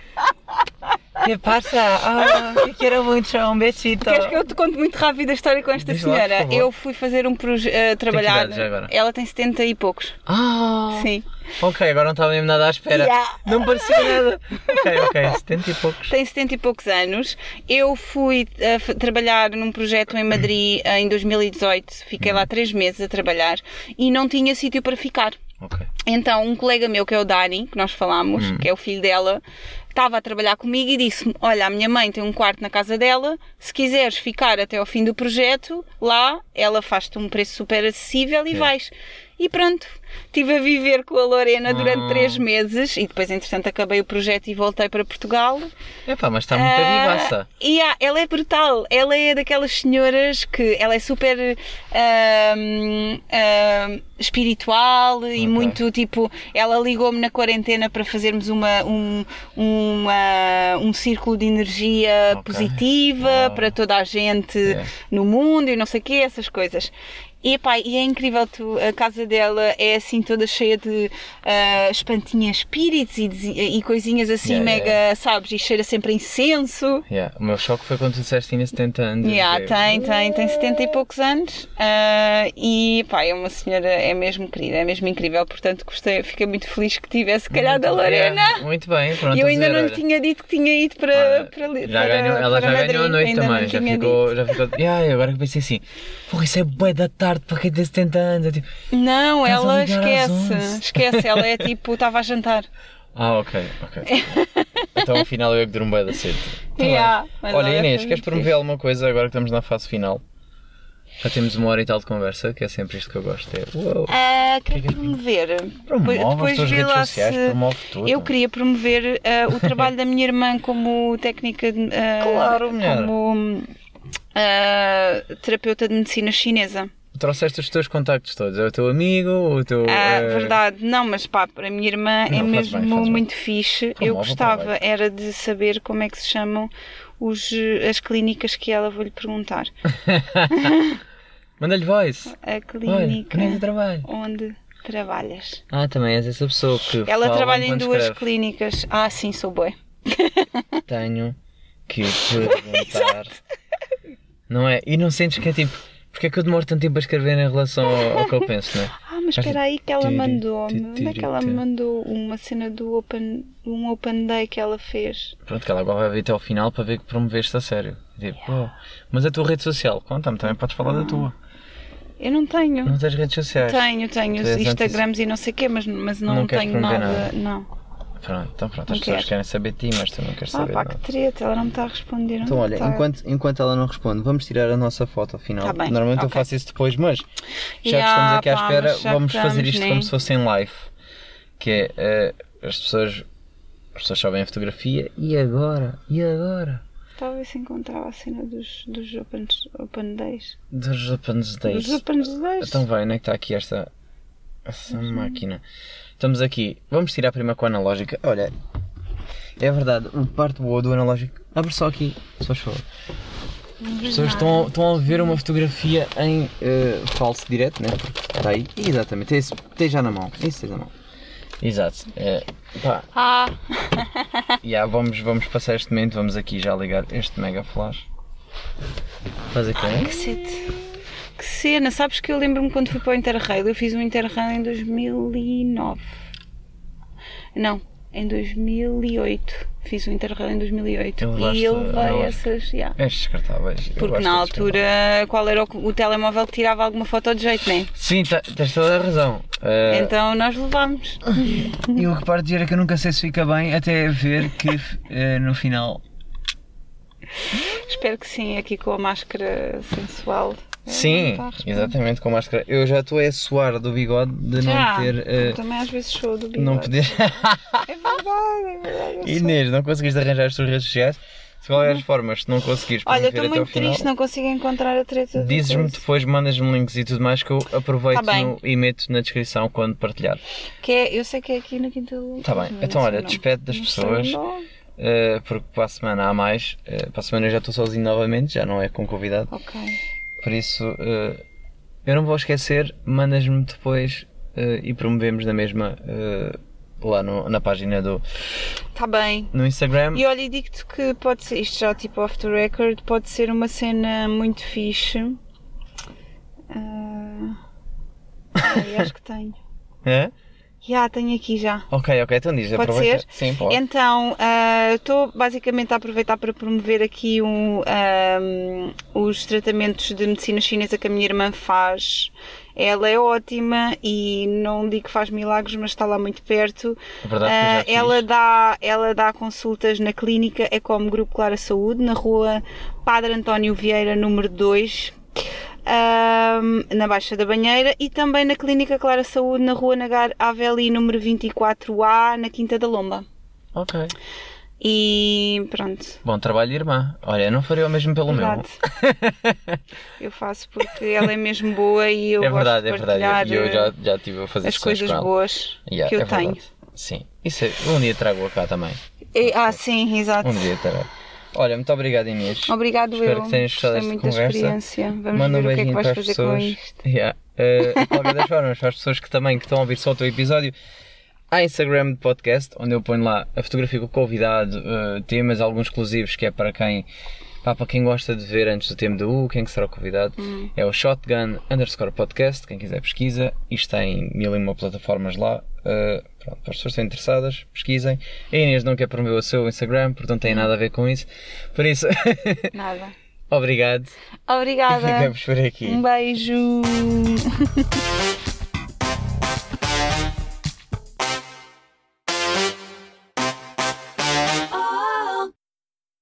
Que passa? Ah, que quero muito, um besito. Queres que eu te conte muito rápido a história com esta Diz lá, senhora? favor. eu fui fazer um projeto, trabalhar. idade já agora? Ela tem 70 e poucos. Ah, Sim. ok, agora não estava mesmo nada à espera. Yeah. Não parecia nada. Ok, ok, 70 e poucos. Tem 70 e poucos anos. Eu fui eh, f- trabalhar num projeto em Madrid eh, em 2018. Fiquei lá três meses a trabalhar e não tinha sítio para ficar. Ok. Então, um colega meu, que é o Dani, que nós falámos, Hum. que é o filho dela, estava a trabalhar comigo e disse-me: Olha, a minha mãe tem um quarto na casa dela, se quiseres ficar até ao fim do projeto, lá ela faz-te um preço super acessível e É. vais. E pronto, estive a viver com a Lorena durante Ah. três meses e depois, entretanto, acabei o projeto e voltei para Portugal. Epá, mas está muito Ah, vivaça. E ah, ela é brutal. Ela é daquelas senhoras que ela é super ahm, ahm, espiritual e Ok. muito tipo. Ela ligou-me na quarentena para fazermos uma, um, uma- um círculo de energia Ok. positiva para toda a gente Yeah. no mundo e não sei o quê, essas coisas. E, pá, e é incrível, tu, a casa dela é assim toda cheia de ah, espantinhas espíritos e, e coisinhas assim Yeah, mega, yeah. sabes, e cheira sempre a incenso. Yeah. O meu choque foi quando tu disseste que tinha 70 anos. Yeah, Eu- tem, tem, tem 70 e poucos anos ah, e pá, é uma senhora, é mesmo querida, é mesmo incrível, portanto gostei, fiquei muito feliz que tivesse calhado a Lorena. Yeah, muito bem, pronto. E eu ainda não lhe tinha dito que tinha ido para, Olha, para, já para- ganhou, ela para já Madrid. ganhou a noite também, já ficou, dito. já ficou. Yeah, agora que pensei assim, porra, isso é bué da tarde para quem tem 70 anos. Eu tipo, Não, ela esquece, 11. esquece, ela é tipo, estava a jantar. ah, ok, ok. então afinal eu é que durmo bué da cedo. Tá bem. Yeah, Olha, Inês, queres promover alguma coisa agora que estamos na fase final? Já temos uma hora e tal de conversa, que é sempre isto que eu gosto. É, uou, Ah, quero que é que- promover. promove as Depois tuas vê redes sociais, se- promove tudo. Eu queria promover ah, o trabalho da minha irmã como técnica, de- ah, Claro, como ah, terapeuta de medicina chinesa. Trouxeste os teus contactos todos, é o teu amigo, o teu... Ah, eh, verdade, não, mas pá, para a minha irmã é Não, faz mesmo bem, faz bem. muito fixe. Eu gostava era de saber como é que se chamam os, as clínicas que ela vou-lhe perguntar. Manda-lhe voice. A Olha, clínica é trabalho? onde trabalhas. Ah, também és essa pessoa que Ela trabalha em duas escreve. clínicas. Ah, sim, sou boa. Tenho que perguntar. não é? E não sentes que é tipo, porque é que eu demoro tanto tempo a escrever em relação ao, ao que eu penso, não é? Ah, mas espera aí que ela mandou-me. Onde é que ela me mandou uma cena do Open, um Open Day que ela fez? Pronto, que ela agora vai ver até ao final para ver que promoveste a sério. Tipo, oh, mas a tua rede social, conta-me, também podes falar da tua. Eu não tenho. Não tens redes sociais? Tenho, tenho Instagrams e não sei o quê, mas, mas não, Não tenho nada. nada? Não. Pronto, então pronto, Não as pessoas quero. querem saber de ti, mas tu não queres Ah saber pá, de que treta, ela não me está a responder. Então, olha, está. enquanto, enquanto ela não responde, vamos tirar a nossa foto ao final. Tá bem, Normalmente eu ok. faço isso depois, mas já Ya, que estamos aqui à pá, espera, mas já vamos fazer isto né? como se fosse em live. Que é eh, as pessoas. As pessoas só veem a fotografia e agora? E agora? Ver se encontrava a cena dos, dos open, open Days. Dos Open Days. Dos Open Days? Então vai, onde é que está aqui esta, esta máquina? Estamos aqui. Vamos tirar primeiro com a analógica. Olha, é verdade, o parte boa do analógico. Abre só aqui, se faz favor. As pessoas estão, estão a ver uma fotografia em eh, falso direto, né? Porque está aí. Exatamente, é esse, tem já na mão. É Isso tem na mão. Exato. É, pá, Ah, já, vamos, vamos passar este momento, vamos aqui já ligar este mega flash. Faz aqui, né? cacete. Que cena, sabes que eu lembro-me quando fui para o Interrail, eu fiz um Interrail em 2009. Não, em 2008. Fiz um Interrail em 2008. Eu levaste e eu levei essas, já. És descartáveis. Eu Porque na altura, qual era o, o telemóvel que tirava alguma foto de jeito, nem? Sim, tá- tens toda a razão. Eh, Então nós levámos. E o reparo de é que eu nunca sei se fica bem até ver que eh, no final. Espero que sim, aqui com a máscara sensual. Sim, Tá exatamente, com máscara. Eu já estou a suar do bigode de Já, não ter. eh, também às vezes sou do bigode. não poder. É verdade, é verdade. Inês, não conseguiste arranjar as tuas redes sociais? De qualquer das formas, se não conseguires Uhum. Olha, estou muito final, triste, não consigo encontrar a treta. dizes-me depois, mandas-me links e tudo mais que eu aproveito Tá no- e meto na descrição quando partilhar. Que é, eu sei que é aqui na Quinta do Leite. Tá bem, então olha, despede das Não pessoas. eh, porque para a semana há mais. eh, para a semana eu já estou sozinho novamente, já não é com convidado. Ok. Por isso, eh, eu não vou esquecer, mandas-me depois eh, e promovemos na mesma eh, lá no- na página do Tá bem. no Instagram. E olha, e digo-te que pode ser, isto já tipo off the record, pode ser uma cena muito fixe. Ah, ai, acho que tenho. É? Já, tenho aqui já. Ok, ok, então diz, Pode aproveita. ser? Sim, pode. Então, ah, estou basicamente a aproveitar para promover aqui um, ahm, os tratamentos de medicina chinesa que a minha irmã faz. Ela é ótima e não digo que faz milagres, mas está lá muito perto. É verdade que eu já fiz. ela, dá, ela dá consultas na clínica É como Grupo Clara Saúde, na rua Padre António Vieira, número 2. Ahm, na Baixa da Banheira e também na Clínica Clara Saúde na Rua Nagar Aveli número 24A na Quinta da Lomba. Ok. E pronto, Bom trabalho, irmã. Olha, eu não faria o mesmo pelo verdade. eu faço porque ela é mesmo boa e eu meu. É gosto verdade, de é verdade. partilhar E eu já, eh, já estive a fazer as coisas boas Yeah, que eu é tenho. Sim. Isso é, um dia trago-a cá também. E- ah, sim, exato. Um dia trago. Olha, muito obrigado, Inês. Obrigado Espero eu. que tenhas gostado desta conversa. experiência. Vamos Manda um ver o que é que beijinho para as pessoas. Yeah. Uh, de qualquer das formas, para as pessoas que também que estão a ouvir só o teu episódio, há Instagram de podcast, onde eu ponho lá a fotografia com o convidado, uh, temas, alguns exclusivos, que é para quem, pá, para quem gosta de ver antes do tema do U, quem que será o convidado. Hum. É o Shotgun underscore podcast, quem quiser pesquisa. Isto tem mil e uma plataformas lá. Uh, pronto, para as pessoas que estão interessadas, pesquisem. A Inês não quer promover o seu Instagram, porque não tem nada a ver com isso. Por isso, Nada. obrigado. Obrigada. Ficamos por aqui. Um beijo.